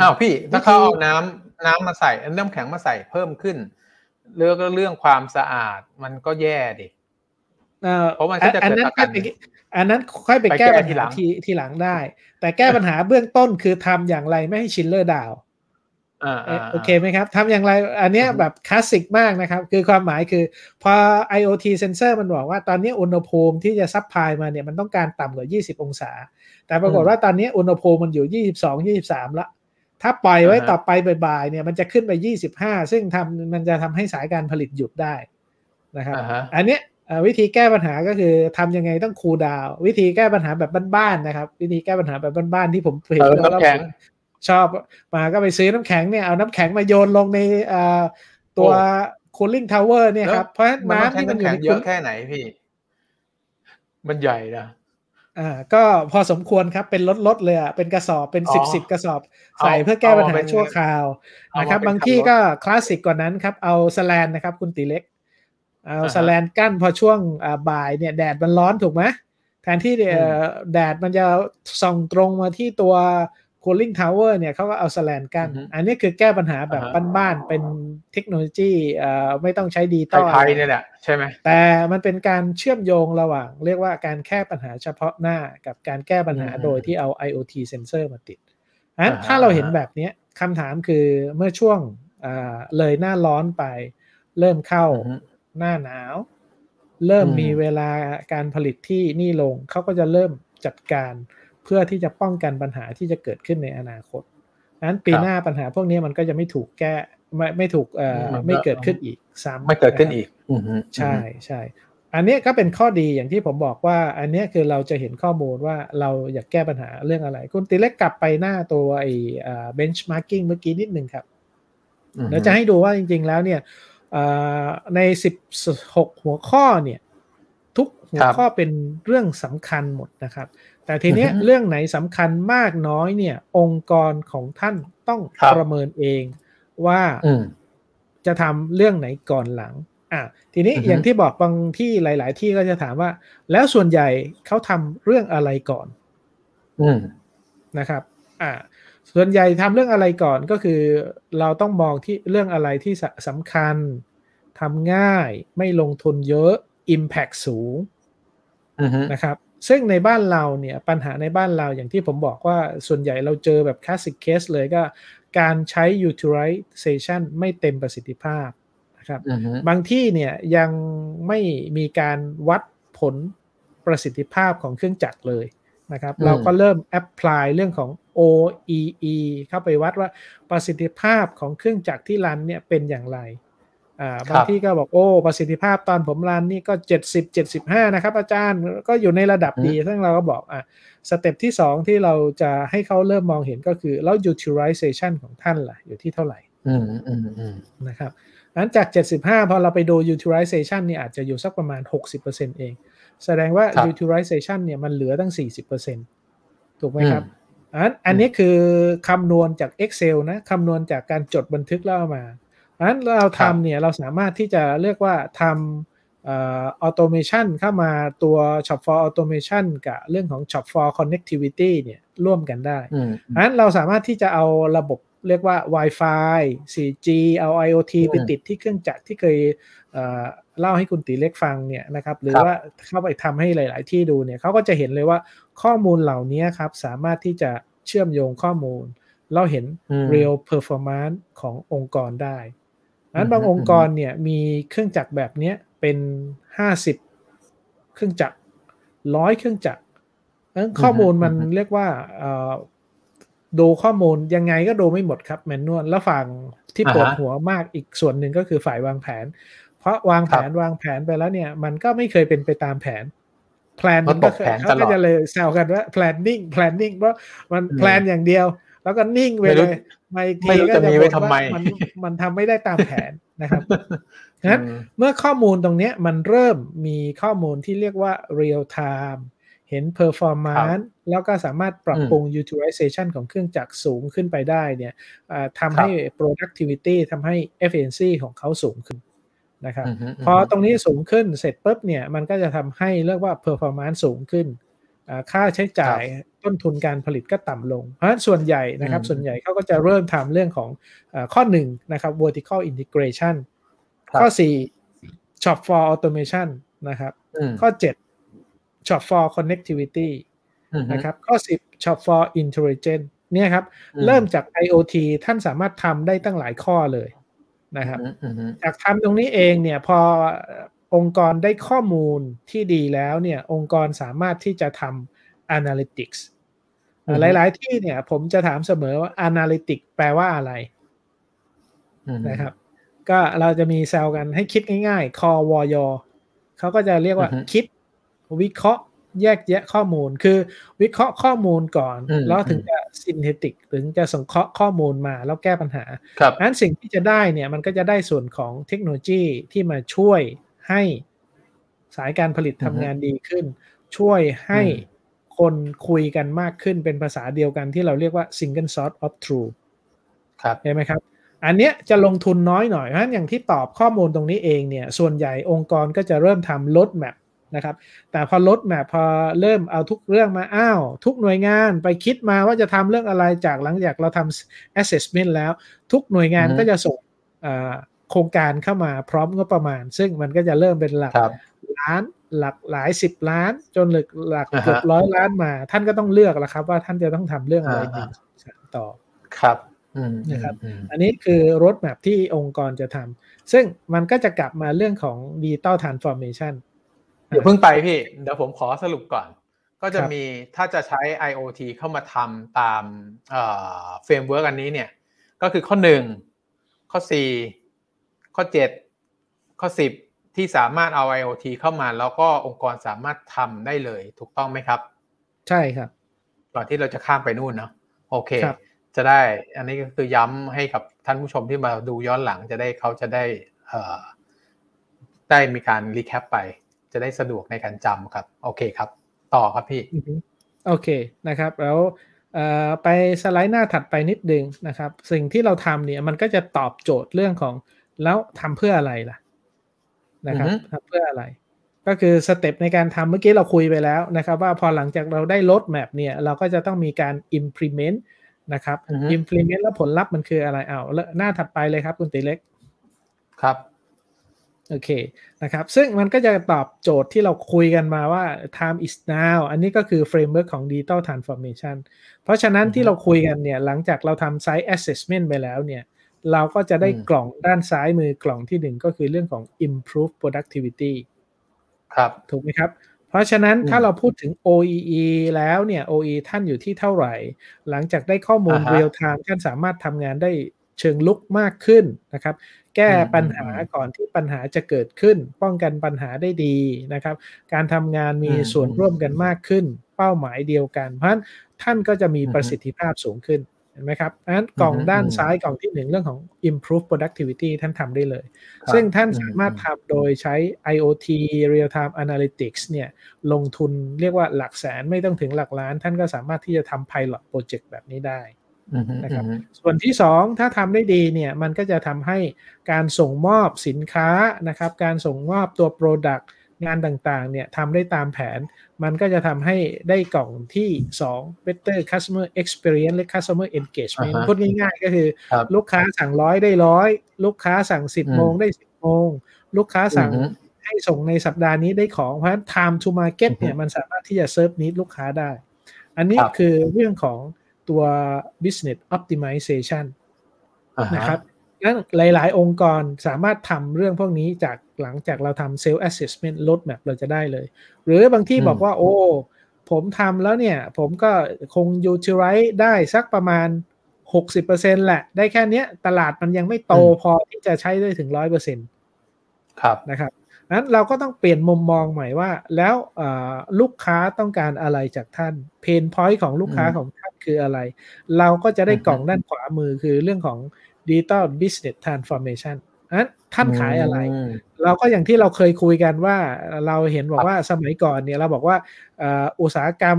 อ้าวพี่ถ้าเขาเอาน้ำน้ำมาใส่น้ำแข็งมาใส่เพิ่มขึ้น เรื่องเรื่องความสะอาดมันก็แย่ดิเพราะมันก็จะเกิดอาการอันนั้นค่อยไปแก้ปัญหาทีทีหลังได้ แต่แก้ปัญหาเบื้องต้นคือทำอย่างไรไม่ให้ chiller down โอเคไหมครับทำอย่างไรอันนี้แบบคลาสสิกมากนะครับ คือความหมายคือพอ IoT sensor มันบอกว่าตอนนี้อุณหภูมิที่จะ supply มาเนี่ยมันต้องการต่ำกว่า 20 องศา แต่ปรากฏว่าตอนนี้อุณหภูมิมันอยู่ 22 23 ละ ถ้าปล่อยไว้ต่อไปบ่ายๆเนี่ยมันจะขึ้นไป 25 ซึ่งทำมันจะทำให้สายการผลิตหยุดได้นะครับอันนี้วิธีแก้ปัญหาก็คือทำยังไงต้องคูลดาว วิธีแก้ปัญหาแบบบ้านๆนะครับ วิธีแก้ปัญหาแบบบ้านๆที่ผมเห็นแล้ว ชอบมาก็ไปซื้อน้ำแข็งเนี่ยเอาน้ำแข็งมาโยนลงในตัว cooling tower เนี่ยครับ เพราะน้ำที่มันอยู่ในเยอะแค่ไหนพี่ มันใหญ่นะอ่าก็พอสมควรครับเป็นรถๆเลยอะเป็นกระสอบเป็นสิบสิบกระสอบ ใส่เพื่อแก้ปัญหาชั่วคราวนะครับ บางที่ก็คลาสสิกกว่านั้นครับ เอาสแลนนะครับ คุณตีเล็ก เอาสแลนกั้นพอช่วงบ่ายเนี่ยแดดมันร้อนถูกไหมแทนที่แดดมันจะส่องตรงมาที่ตัว cooling tower เนี่ยเขาก็เอาสแลนกั้นอันนี้คือแก้ปัญหาแบบบ้านๆ เป็นเทคโนโลยีไม่ต้องใช้ดีต่อไทยนี่แหละใช่ไหมแต่มันเป็นการเชื่อมโยงระหว่าง เรียกว่าการแก้ปัญหาเฉพาะหน้ากับการแก้ปัญหาโดยที่เอา IoT เซนเซอร์มาติดอันถ้าเราเห็นแบบนี้คำถามคือเมื่อช่วงเลยหน้าร้อนไป เริ่มเข้าหน้าหนาว เริ่มมีเวลาการผลิตที่นี่ลงเขาก็จะเริ่มจัดการ เพื่อที่จะป้องกันปัญหาที่จะเกิดขึ้นในอนาคตนั้นปีหน้าปัญหาพวกนี้มันก็จะไม่ถูกแก้ไม่ไม่ถูกเอ่อไม่เกิดขึ้นอีกซ้ำไม่เกิดขึ้นอีกใช่ใช่อันนี้ก็เป็นข้อดีอย่างที่ผมบอกว่า อันนี้คือเราจะเห็นข้อมูลว่าเราอยากแก้ปัญหาเรื่องอะไร คุณตีเล็กกลับไปหน้าตัวไอ้ benchmarking เมื่อกี้นิดหนึ่งครับเดี๋ยวจะให้ดูว่าจริง ๆ แล้วเนี่ยในสิบหกหัวข้อเนี่ย ทุกหัวข้อเป็นเรื่องสำคัญหมดนะครับ แต่ทีเนี้ยเรื่องไหนสำคัญมากน้อยเนี่ย องค์กรของท่านต้องประเมินเองว่าจะทำเรื่องไหนก่อนหลัง อะทีนี้อย่างที่บอกบางที่หลาย ๆ ที่ก็จะถามว่า แล้วส่วนใหญ่เขาทำเรื่องอะไรก่อนนะครับ อ่า ส่วนใหญ่ทำเรื่องอะไรก่อนก็คือ เราต้องมองที่เรื่องอะไรที่สำคัญทำง่ายไม่ลงทุนเยอะ Impact สูงนะครับ ซึ่งในบ้านเราเนี่ยปัญหาในบ้านเราอย่างที่ผมบอกว่าส่วนใหญ่เราเจอแบบ classic case เลยก็การใช้ utilization ไม่เต็มประสิทธิภาพนะครับ uh-huh. บางที่เนี่ยยังไม่มีการวัดผลประสิทธิภาพของเครื่องจักรเลยนะครับ uh-huh. เราก็เริ่ม apply เรื่องของ OEE เข้าไปวัดว่าประสิทธิภาพของเครื่องจักรที่ run เนี่ยเป็นอย่างไร อ่าบางที่ก็บอกโอ้ประสิทธิภาพตอนผมรันนี่ก็เจ็ดสิบเจ็ดสิบห้านะครับ อาจารย์ก็อยู่ในระดับดีซึ่งเราก็บอกอะสเต็ปที่สองที่เราจะให้เขาเริ่มมองเห็นก็คือแล้ว utilization ของท่านล่ะ อยู่ที่เท่าไหร่อืมอืมอืมนะครับหลังจาก 75 พอเราไปดู utilization นี่อาจจะอยู่สักประมาณ 60%เอง แสดงว่า utilization เนี่ยมันเหลือตั้ง 40%ถูกไหมครับอันอันนี้คือคำนวณจาก Excel นะคำนวณจากการจดบันทึกแล้วมา นั้นเราทำเนี่ยเราสามารถที่จะเรียกว่าทำออโตเมชันเข้ามาตัว Shop for Automation กับเรื่องของ Shop for Connectivity เนี่ยร่วมกันได้นั้นเราสามารถที่จะเอาระบบเรียกว่า Wi-Fi 4G เอา IoT ไปติดที่เครื่องจักรที่เคยเล่าให้คุณตีเล็กฟังเนี่ยนะครับ หรือว่าเข้าไปทำให้หลาย ๆ ที่ดูเนี่ยเขาก็จะเห็นเลยว่าข้อมูลเหล่านี้ครับ สามารถที่จะเชื่อมโยงข้อมูล เราเห็น real performance ขององค์กรได้ นั้นบางองค์กรเนี่ยมีเครื่องจักรแบบเนี้ยเป็นห้าสิบเครื่องจักรร้อยเครื่องจักรนั้นข้อมูลมันเรียกว่าดูข้อมูลยังไงก็ดูไม่หมดครับแมนนวลแล้วฝั่งที่ปวดหัวมากอีกส่วนหนึ่งก็คือฝ่ายวางแผน เพราะวางแผนวางแผนไปแล้วเนี่ย มันก็ไม่เคยเป็นไปตามแผนแพลนมันก็เขาก็จะเลยแซวกันว่า planning planning เพราะมันแพลนอย่างเดียว แล้วก็นิ่งไปเลยมาอีกทีก็จะบอกว่ามันมันทำไม่ได้ตามแผนนะครับงั้นเมื่อข้อมูลตรงนี้มันเริ่มมีข้อมูลที่เรียกว่า real time เห็น performance แล้วก็สามารถปรับปรุง utilization ของเครื่องจักรสูงขึ้นไปได้เนี่ยทำให้ productivity ทำให้ efficiency ของเขาสูงขึ้นนะครับพอตรงนี้สูงขึ้นเสร็จปุ๊บเนี่ยมันก็จะทำให้เรียกว่า performance สูงขึ้น ค่าใช้จ่าย ต้นทุนการผลิตก็ต่ำลง เพราะฉะนั้นส่วนใหญ่นะครับ ส่วนใหญ่เขาก็จะเริ่มทำเรื่องของข้อหนึ่งนะครับ vertical integration ข้อสี่ shop for automation นะครับ ข้อเจ็ด shop for connectivity นะครับ ข้อสิบ shop for intelligence เนี่ยครับ เริ่มจาก IoT ท่านสามารถทำได้ตั้งหลายข้อเลยนะครับ จากทำตรงนี้เองเนี่ยพอองค์กรได้ข้อมูลที่ดีแล้วเนี่ยองค์กรสามารถที่จะทำ analytics หลาย ๆ ที่เนี่ย ผมจะถามเสมอว่า analytics แปลว่าอะไรนะครับ ก็เราจะมีแซวกันให้คิดง่ายๆ call วยเขาก็จะเรียกว่าคิด วิเคราะห์ แยกแยะข้อมูล คือ วิเคราะห์ข้อมูลก่อน แล้วถึงจะซินเทติกถึงจะสังเคราะห์ข้อมูลมาแล้วแก้ปัญหานั้นสิ่งที่จะได้เนี่ย มันก็จะได้ส่วนของเทคโนโลยีที่มาช่วยให้สายการผลิตทำงานดีขึ้น ช่วยให้ คนคุยกันมากขึ้นเป็นภาษาเดียวกันที่เราเรียกว่า single source of truth ครับเห็นไหมครับ อันเนี้ยจะลงทุนน้อยหน่อยเพราะฉะนั้นอย่างที่ตอบข้อมูลตรงนี้เองเนี่ย ส่วนใหญ่องค์กรก็จะเริ่มทำลดแมปนะครับ แต่พอลดแมพพอเริ่มเอาทุกเรื่องมาอ้าว ทุกหน่วยงานไปคิดมาว่าจะทำเรื่องอะไรจากหลังจากเราทำ assessment แล้ว ทุกหน่วยงานก็จะส่งโครงการเข้ามาพร้อมงบประมาณ ซึ่งมันก็จะเริ่มเป็นหลักล้าน หลักหลายสิบล้าน จนหลักหลักเกือบร้อยล้านมา ท่านก็ต้องเลือกแล้วครับ ว่าท่านจะต้องทำเรื่องอะไรดีต่อครับนะครับ อันนี้คือรถแมพที่องค์กรจะทซึ่งมันก็จะกลับมาเรื่องของ digital transformationเดี๋ยวเพิ่งไปพี่ เดี๋ยวผมขอสรุปก่อน ก็จะมีถ้าจะใช้ IoT เข้ามาทำตาม framework อันนี้เนี่ย ก็คือข้อหนึ่งข้อสี่ข้อเจ็ดข้อสิบ ที่สามารถเอา IoT เข้ามา แล้วก็องค์กรสามารถทำได้เลย ถูกต้องไหมครับ ใช่ครับก่อนที่เราจะข้ามไปนู่นเนาะโอเคจะได้ อันนี้ก็คือย้ำให้กับท่านผู้ชมที่มาดูย้อนหลังจะได้เขาจะได้ได้มีการ recap ไป จะได้สะดวกในการจำครับ โอเคครับ ต่อครับพี่โอเคนะครับ แล้วไปสไลด์หน้าถัดไปนิดนึงนะครับ สิ่งที่เราทำเนี่ยมันก็จะตอบโจทย์เรื่องของแล้วทำเพื่ออะไรล่ะ นะครับทำเพื่ออะไร ก็คือ step ในการทำเมื่อกี้เราคุยไปแล้วนะครับ ว่าพอหลังจากเราได้ roadmap เนี่ย เราก็จะต้องมีการ implement นะครับ implement แล้วผลลัพธ์มันคืออะไรเอาแล้วหน้าถัดไปเลยครับคุณตีเล็กครับโอเคนะครับ ซึ่งมันก็จะตอบโจทย์ที่เราคุยกันมาว่า time is now อันนี้ก็คือ framework ของ digital transformation เพราะฉะนั้นที่เราคุยกันเนี่ย หลังจากเราทำ site assessment ไปแล้วเนี่ย เราก็จะได้กล่องด้านซ้ายมือกล่องที่หนึ่งก็คือเรื่องของ improve productivity ครับ ถูกไหมครับ เพราะฉะนั้นถ้าเราพูดถึง OEE แล้วเนี่ย OEE ท่านอยู่ที่เท่าไหร่ หลังจากได้ข้อมูล real time ท่านสามารถทำงานได้เชิงลุกมากขึ้นนะครับ แก้ปัญหาก่อนที่ปัญหาจะเกิดขึ้น ป้องกันปัญหาได้ดีนะครับ การทำงานมีส่วนร่วมกันมากขึ้น เป้าหมายเดียวกัน เพราะฉะนั้นท่านก็จะมีประสิทธิภาพสูงขึ้น เห็นไหมครับนั้นกล่องด้านซ้ายกล่องที่หนึ่งเรื่องของ improve productivity ท่านทำได้เลย ซึ่งท่านสามารถทำโดยใช้ IoT real time analytics เนี่ยลงทุนเรียกว่าหลักแสนไม่ต้องถึงหลักล้าน ท่านก็สามารถที่จะทำ pilot project แบบนี้ได้นะครับส่วนที่2ถ้าทำได้ดีเนี่ยมันก็จะทำให้การส่งมอบสินค้านะครับการส่งมอบตัว Product งานต่างๆเนี่ยทำได้ตามแผน มันก็จะทำให้ได้กล่องที่ 2 better customer experience และ customer engagement พูดง่ายๆ ก็คือ ลูกค้าสั่งร้อยได้ร้อยลูกค้าสั่ง 10 โมงได้ 10 โมง ลูกค้าสั่งให้ส่งในสัปดาห์นี้ได้ของ เพราะฉะนั้น time to market เนี่ยมันสามารถที่จะเซิร์ฟนิดลูกค้าได้ อันนี้คือเรื่องของตัว business optimization นะครับ งั้นหลาย ๆ องค์กรสามารถทำเรื่องพวกนี้จากหลังจากเราทำ sales assessment roadmap เราจะได้เลย หรือบางที่บอกว่า โอ้ ผมทำแล้วเนี่ย ผมก็คง utilize ได้สักประมาณ 60%แหละ ได้แค่นี้ตลาดมันยังไม่โตพอที่จะใช้ได้ถึง 100%ครับนะครับนั้นเราก็ต้องเปลี่ยนมุมมองใหม่ว่า แล้วลูกค้าต้องการอะไรจากท่านเพนพอยต์ของลูกค้าของท่านคืออะไร เราก็จะได้กล่องด้านขวามือคือเรื่องของ Digital Business Transformation นั้นท่านขายอะไร เราก็อย่างที่เราเคยคุยกันว่าเราเห็นบอกว่าสมัยก่อนเนี่ยเราบอกว่าอุตสาหกรรม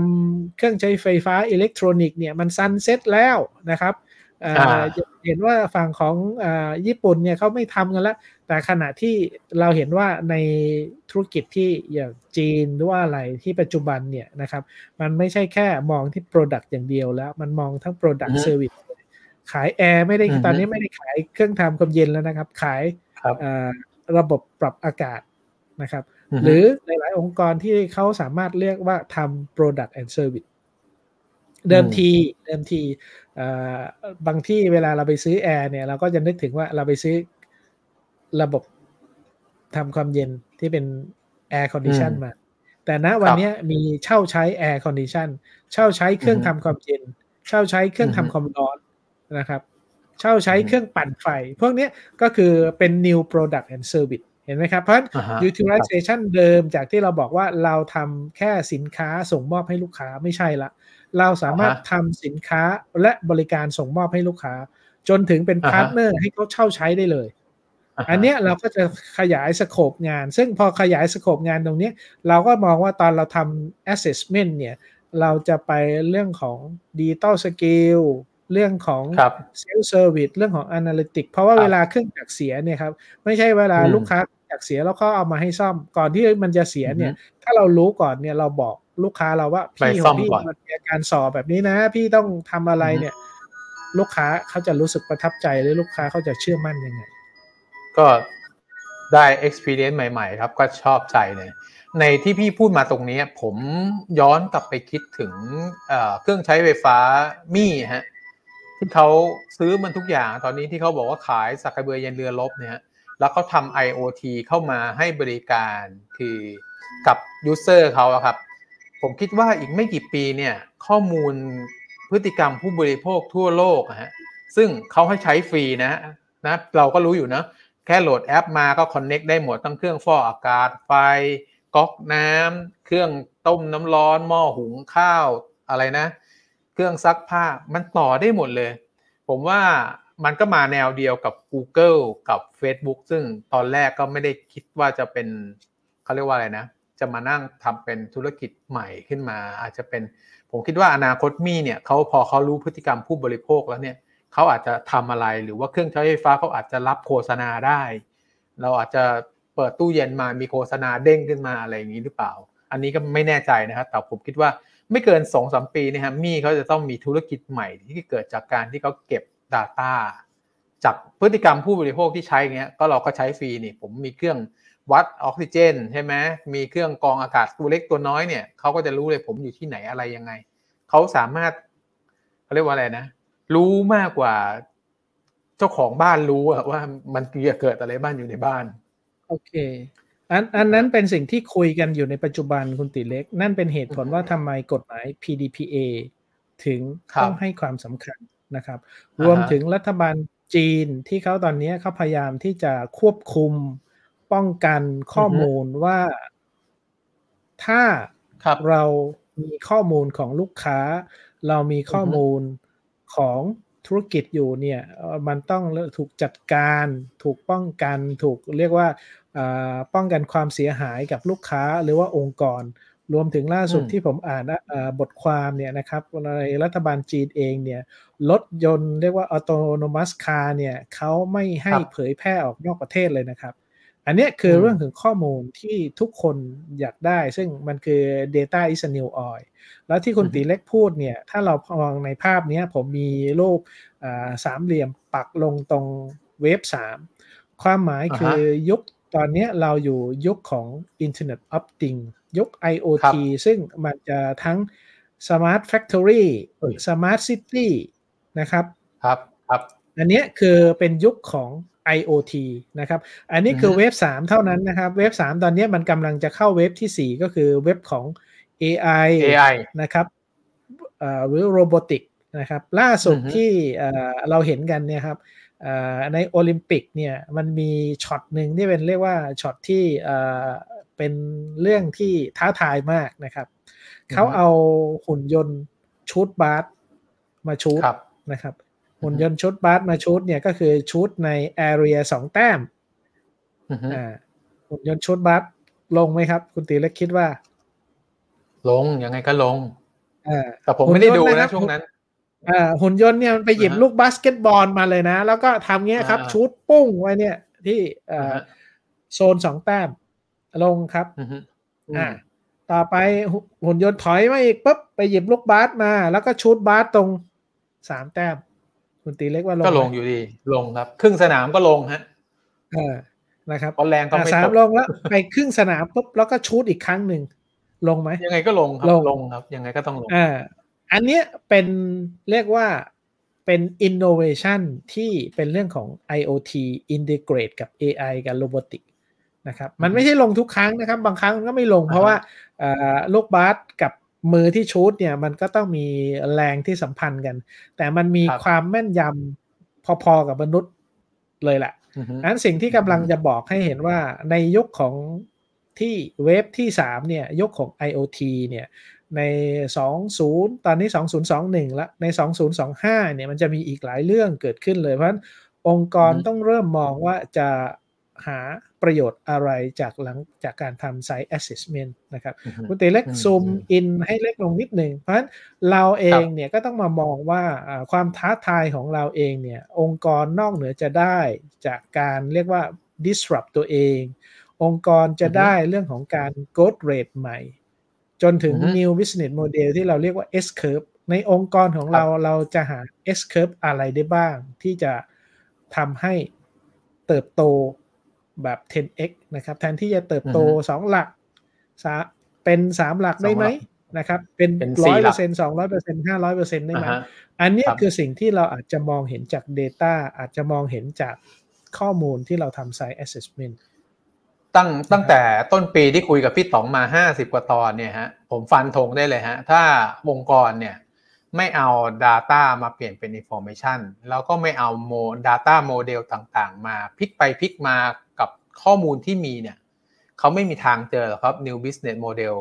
เครื่องใช้ไฟฟ้าอิเล็กทรอนิกส์เนี่ยมัน sunset แล้วนะครับเห็นว่าฝั่งของญี่ปุ่นเนี่ยเขาไม่ทำกันแล้ว แต่ขณะที่เราเห็นว่าในธุรกิจที่อย่างจีนหรือว่าอะไรที่ปัจจุบันเนี่ยนะครับ มันไม่ใช่แค่มองที่ Product อย่างเดียวแล้ว มันมองทั้ง Product Service ขายแอร์ไม่ได้ตอนนี้ไม่ได้ขายเครื่องทำความเย็นแล้วนะครับ ขายระบบปรับอากาศนะครับ หรือหลาย ๆ องค์กรที่เขาสามารถเรียกว่าทำ Product and Service เดิมทีเดิมทีบางที่เวลาเราไปซื้อแอร์เนี่ยเราก็จะนึกถึงว่าเราไปซื้อระบบทำความเย็นที่เป็น air condition มา แต่ณวันนี้มีเช่าใช้ air condition เช่าใช้เครื่องทำความเย็น เช่าใช้เครื่องทำความร้อน นะครับ เช่าใช้เครื่องปั่นไฟ พวกนี้ก็คือเป็น new product and service เห็นไหมครับ เพราะ utilization เดิมจากที่เราบอกว่าเราทำแค่สินค้าส่งมอบให้ลูกค้าไม่ใช่ละ เราสามารถทำสินค้าและบริการส่งมอบให้ลูกค้า จนถึงเป็น partner ให้เขาเช่าใช้ได้เลย อันเนี้ยเราก็จะขยาย scope งาน ซึ่งพอขยาย scope งานตรงนี้ เราก็มองว่าตอนเราทำ assessment เนี่ย เราจะไปเรื่องของ digital skill เรื่องของครับ self service เรื่องของ analytics เพราะว่าครับเวลาเครื่องจักรเสียเนี่ยครับไม่ใช่เวลาอืมลูกค้าจักรเสียแล้วเขาเอามาให้ซ่อมก่อนที่มันจะเสียเนี่ย ถ้าเรารู้ก่อนเนี่ยเราบอกลูกค้าเราว่าไปพี่ขซ่อองมพี่ก่อนมันมีอาการสอบแบบนี้นะ พี่ต้องทำอะไรเนี่ย ลูกค้าเขาจะรู้สึกประทับใจหรือลูกค้าเขาจะเชื่อมั่นยังไง ก็ได้ experience ใหม่ ๆ ครับก็ชอบใจเลยในที่พี่พูดมาตรงนี้ ผมย้อนกลับไปคิดถึงเอ่อเครื่องใช้ไฟฟ้ามี่ฮะ ที่เขาซื้อมันทุกอย่าง ตอนนี้ที่เขาบอกว่าขายสักเบือยันเรือลบเนี่ยแล้วเขาทำ IoT เข้ามาให้บริการคือกับยูเซอร์เขาครับ ผมคิดว่าอีกไม่กี่ปีเนี่ยข้อมูลพฤติกรรมผู้บริโภคทั่วโลกฮะซึ่งเขาให้ใช้ฟรีนะนะเราก็รู้อยู่นะ แค่โหลดแอปมาก็คอนเน็กได้หมดทั้งเครื่องฟอกอากาศไฟก๊อกน้ำเครื่องต้มน้ำร้อนหม้อหุงข้าวอะไรนะ เครื่องซักผ้ามันต่อได้หมดเลย ผมว่ามันก็มาแนวเดียวกับ Google กับ Facebook ซึ่งตอนแรกก็ไม่ได้คิดว่าจะเป็นเขาเรียกว่าอะไรนะ จะมานั่งทำเป็นธุรกิจใหม่ขึ้นมา อาจจะเป็นผมคิดว่าอนาคตมีเนี่ยเขาพอเขารู้พฤติกรรมผู้บริโภคแล้วเนี่ยเขาอาจจะทำอะไรหรือว่าเครื่องใช้ไฟฟ้าเขาอาจจะรับโฆษณาได้ เราอาจจะเปิดตู้เย็นมามีโฆษณาเด้งขึ้นมาอะไรอย่างนี้หรือเปล่า อันนี้ก็ไม่แน่ใจนะครับแต่ผมคิดว่า ไม่เกิน2อสปีเนะฮะมี่เขาจะต้องมีธุรกิจใหม่ที่เกิดจากการที่เขาเก็บ Data จากพฤติกรรมผู้บริโภคที่ใช้เงี้ยก็เราก็ใช้ฟรีนี่ผมมีเครื่องวัดออกซิเจนใช่ไหมมีเครื่องกรองอากาศตัวเล็กตัวน้อยเนี่ยเขาก็จะรู้เลยผมอยู่ที่ไหนอะไรยังไงเขาสามารถเขาเรียกว่าอะไรนะ รู้มากกว่าเจ้าของบ้านรู้ว่ามันเกิดอะไรบ้านอยู่ในบ้าน โอเค อันอันนั้นเป็นสิ่งที่คุยกันอยู่ในปัจจุบันคุณติเล็ก นั่นเป็นเหตุผลว่าทำไมกฎหมาย PDPA ถึงครับต้องให้ความสำคัญนะครับอ่าฮะรวมถึงรัฐบาลจีนที่เขาตอนนี้เขาพยายามที่จะควบคุมป้องกันข้อมูลว่าถ้าครับเรามีข้อมูลของลูกค้า เรามีข้อมูลของธุรกิจอยู่เนี่ยเอ่อมันต้องถูกจัดการถูกป้องกันถูกเรียกว่าอ่า ป้องกันความเสียหายกับลูกค้าหรือว่าองค์กร รวมถึงล่าสุดอืมที่ผมอ่านนะอ่าบทความเนี่ยนะครับในรัฐบาลจีนเองเนี่ยรถยนต์เรียกว่า autonomous car เนี่ยเขาไม่ให้ครับเผยแพร่ออกนอกประเทศเลยนะครับ อันเนี้ยคืออมเรื่องของข้อมูลที่ทุกคนอยากได้ ซึ่งมันคือ data is a new oil แล้วที่คุณอือฮึตีเล็กพูดเนี่ย ถ้าเรามองในภาพเนี้ยผมมีรูปอ่าสามเหลี่ยมปักลงตรงเว็บสามความหมายอ่าฮะคือยุค ตอนเนี้ยเราอยู่ยุคของ Internet of Things ยุคครั IoT บซึ่งมันจะทั้ง Smart Factory เอ้ย Smart City นะครับครับครับ อันเนี้ยคือเป็นยุคของ IoT นะครับ อันนี้คืออฮึเว็บ 3 เท่านั้นนะครับ เว็บ 3 ตอนเนี้ยมันกำลังจะเข้าเว็บทีสี่ 4 ก็คือเว็บของ AI AI นะครับเอ่อหรือ robotic นะครับ ล่าสุดอือฮึที่เอ่อเราเห็นกันเนี่ยครับเอ่อ ในโอลิมปิกเนี่ยมันมีช็อตหนึ่งที่เป็นเรียกว่าช็อตที่เอ่อเป็นเรื่องที่ท้าทายมากนะครับ เขาเอาหุ่นยนต์ชูดบาสมาชูดครับนะครับ หุ่นยนต์ชุดบาสมาชุดเนี่ยก็คือชุดในแอเรียสองแต้มอือฮึอ่าหุ่นยนต์ชุดบาสลงไหมครับ คุณตีเล็กคิดว่า ลงยังไงก็ลงอ่าแต่ผมไม่ได้ดูหุ่นยนต์นะครันะบช่วงนั้น อ่าหุ่นยนต์เนี่ยมันไปหยิบอ่าฮะลูกบาสเกตบอลมาเลยนะ แล้วก็ทำเงี้ยครับอ่าชุดปุ้งไว้เนี่ย ที่เอ่ออ่าอฮะโซนสองแต้มลงครับอือฮึอ่าต่อไปหุหุ่นยนต์ถอยมาอีกปุ๊บไปหยิบลูกบาสมา แล้วก็ชุดบาสตรงสามแต้มคุณตีเล็กว่าลงก็ลงไหมอยู่ดี ลงครับ ครึ่งสนามก็ลงฮะเออนะครับเพราะแรงก็อะไม่สาตมกลงแล้ว ไปครึ่งสนามปุ๊บแล้วก็ชูดอีกครั้งหนึ่งลงไหมยังไงก็ลงครับลงลงครับ ยังไงก็ต้องลงอ่า อันเนี้ยเป็นเรียกว่าเป็น innovation ที่เป็นเรื่องของ IoT integrate กับ AI กับ robotic นะครับ มันไม่ใช่ลงทุกครั้งนะครับ บางครั้งมันก็ไม่ลงเพราะว่าเอ่อลูกบาสกับมือที่ชูดเนี่ย มันก็ต้องมีแรงที่สัมพันธ์กัน แต่มันมีครับความแม่นยำพอๆกับมนุษย์เลยแหละอือฮึอันสิ่งที่กำลังจะบอกให้เห็นว่าในยุคของที่เวฟที่ 3 เนี่ย ยุคของ IoT เนี่ย ใน 20 ตอนนี้ 2021 แล้วใน 2025 เนี่ยมันจะมีอีกหลายเรื่องเกิดขึ้นเลย เพราะฉะนั้นองค์กรอือฮึต้องเริ่มมองว่าจะหาประโยชน์อะไรจากหลังจากการทำ site assessment นะครับอือฮึคุณตีเล็กอืมซูมอืมอินให้เล็กลงนิดหนึ่งเพราะฉะนั้นเราเองเนี่ยก็ต้องมามองว่าอ่าความท้าทายของเราเองเนี่ยองค์กรนอกเหนือจะได้จากการเรียกว่า disrupt ตัวเอง องค์กรจะได้เรื่องของการ growth rate ใหม่ จนถึงอือฮึ new business model ที่เราเรียกว่า S curve ในองค์กรของเราเราจะหา S curve อะไรได้บ้าง ที่จะทำให้เติบโตแบบ 10x นะครับ แทนที่จะเติบโตอือฮึสองหลักสาเป็นสามหลักได้ไหมสองหลักนะครับ เป็นเป็นสี่ร้อยหเปลัอกร์เซ็นต์สองร้อยเปอร์เซ็นต์ห้าร้อยเปอร์เซ็นต์ได้ไหมอ่าฮะอันเนี้ยครับคือสิ่งที่เราอาจจะมองเห็นจาก Data อาจจะมองเห็นจากข้อมูลที่เราทำ Site Assessment ตั้งตั้งแต่ต้นปีที่คุยกับพี่ต๋องมา50กว่าตอนเนี่ยฮะผมฟันธงได้เลยฮะ ถ้าองค์กรเนี่ยไม่เอา Data มาเปลี่ยนเป็น Information แล้วก็ไม่เอาโม Data Model ต่างๆ มาพลิกไปพลิกมากับข้อมูลที่มีเนี่ยเขาไม่มีทางเจอหรอกครับ New Business Model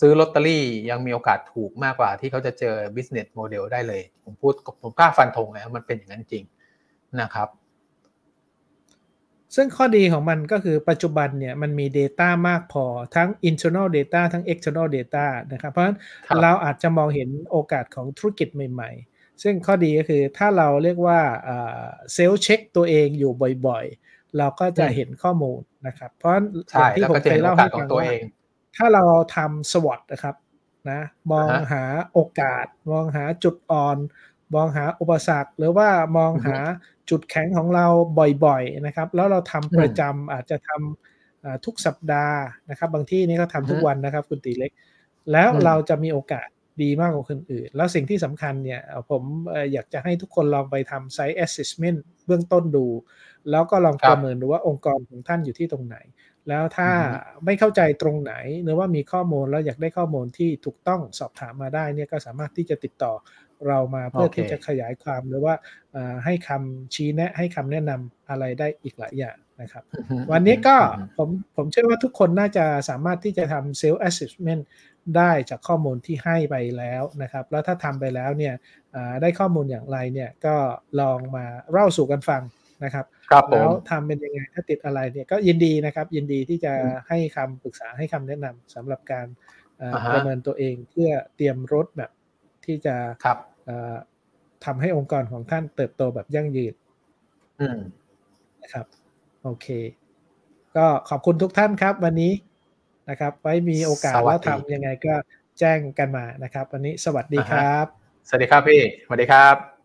ซื้อลอตเตอรี่ยังมีโอกาสถูกมากกว่าที่เขาจะเจอ Business Model ได้เลย ผมพูดผมกล้าฟันธงเลยว่ามันเป็นอย่างนั้นจริงนะครับ ซึ่งข้อดีของมันก็คือปัจจุบันเนี่ยมันมี Data มากพอทั้ง internal data ทั้ง external data นะครับเพราะฉะนั้นครับเราอาจจะมองเห็นโอกาสของธุรกิจใหม่ ๆ ซึ่งข้อดีก็คือถ้าเราเรียกว่าเซลล์เช็คตัวเองอยู่บ่อยๆ เราก็จะอืมเห็นข้อมูลนะครับเพราะฉะนั้นอใช่ย่างที่แล้วผมก็จะเคเห็ยนโอเล่ากาให้สขอฟังงตัวว่าเองถ้าเราทำ SWOT นะครับนะมองอ่าฮะหาโอกาส มองหาจุดอ่อน มองหาอุปสรรค หรือว่ามองอือฮึหา จุดแข็งของเราบ่อยๆนะครับ แล้วเราทำอืมประจำอาจจะทำอ่าทุกสัปดาห์นะครับ บางที่นี่ก็ทำทุกอือฮึวันนะครับ คุณตีเล็ก แล้วอืมเราจะมีโอกาสดีมากกว่าคนอื่น แล้วสิ่งที่สำคัญเนี่ยเอ่อผมเอ่ออยากจะให้ทุกคนลองไปทำ site assessment เบื้องต้นดู แล้วก็ลองครัปบระเมินดูว่าองค์กรของท่านอยู่ที่ตรงไหน แล้วถ้าอือฮึไม่เข้าใจตรงไหน หรือว่ามีข้อมูลแล้วอยากได้ข้อมูลที่ถูกต้องสอบถามมาได้เนี่ยก็สามารถที่จะติดต่อ เรามาเพื่อโอเคที่จะขยายความหรือว่าเอ่อให้คำชี้แนะให้คำแนะนำอะไรได้อีกหลายอย่างนะครับอือฮึวันนี้ก็อือฮึผมผมเชื่อว่าทุกคนน่าจะสามารถที่จะทำเซลล์ assessment ได้จากข้อมูลที่ให้ไปแล้วนะครับ แล้วถ้าทำไปแล้วเนี่ยอ่าได้ข้อมูลอย่างไรเนี่ยก็ลองมาเล่าสู่กันฟังนะครับครับผแล้วมทำเป็นยังไงถ้าติดอะไรเนี่ยก็ยินดีนะครับ ยินดีที่จะอืมให้คำปรึกษาให้คำแนะนำสำหรับการเอ่ออ่าฮะประเมินตัวเองเพื่อเตรียมรถแบบที่จะครับเอ่อ ทำให้องค์กรของท่านเติบโตแบบยั่งยืนอืมนะครับ โอเค ก็ขอบคุณทุกท่านครับ วันนี้นะครับ ไว้มีโอกาสสวัแล้สวดีทำยังไงก็แจ้งกันมานะครับ วันนี้สวัสดีอ่าคฮะรับ สวัสดีครับพี่ สวัสดีครับ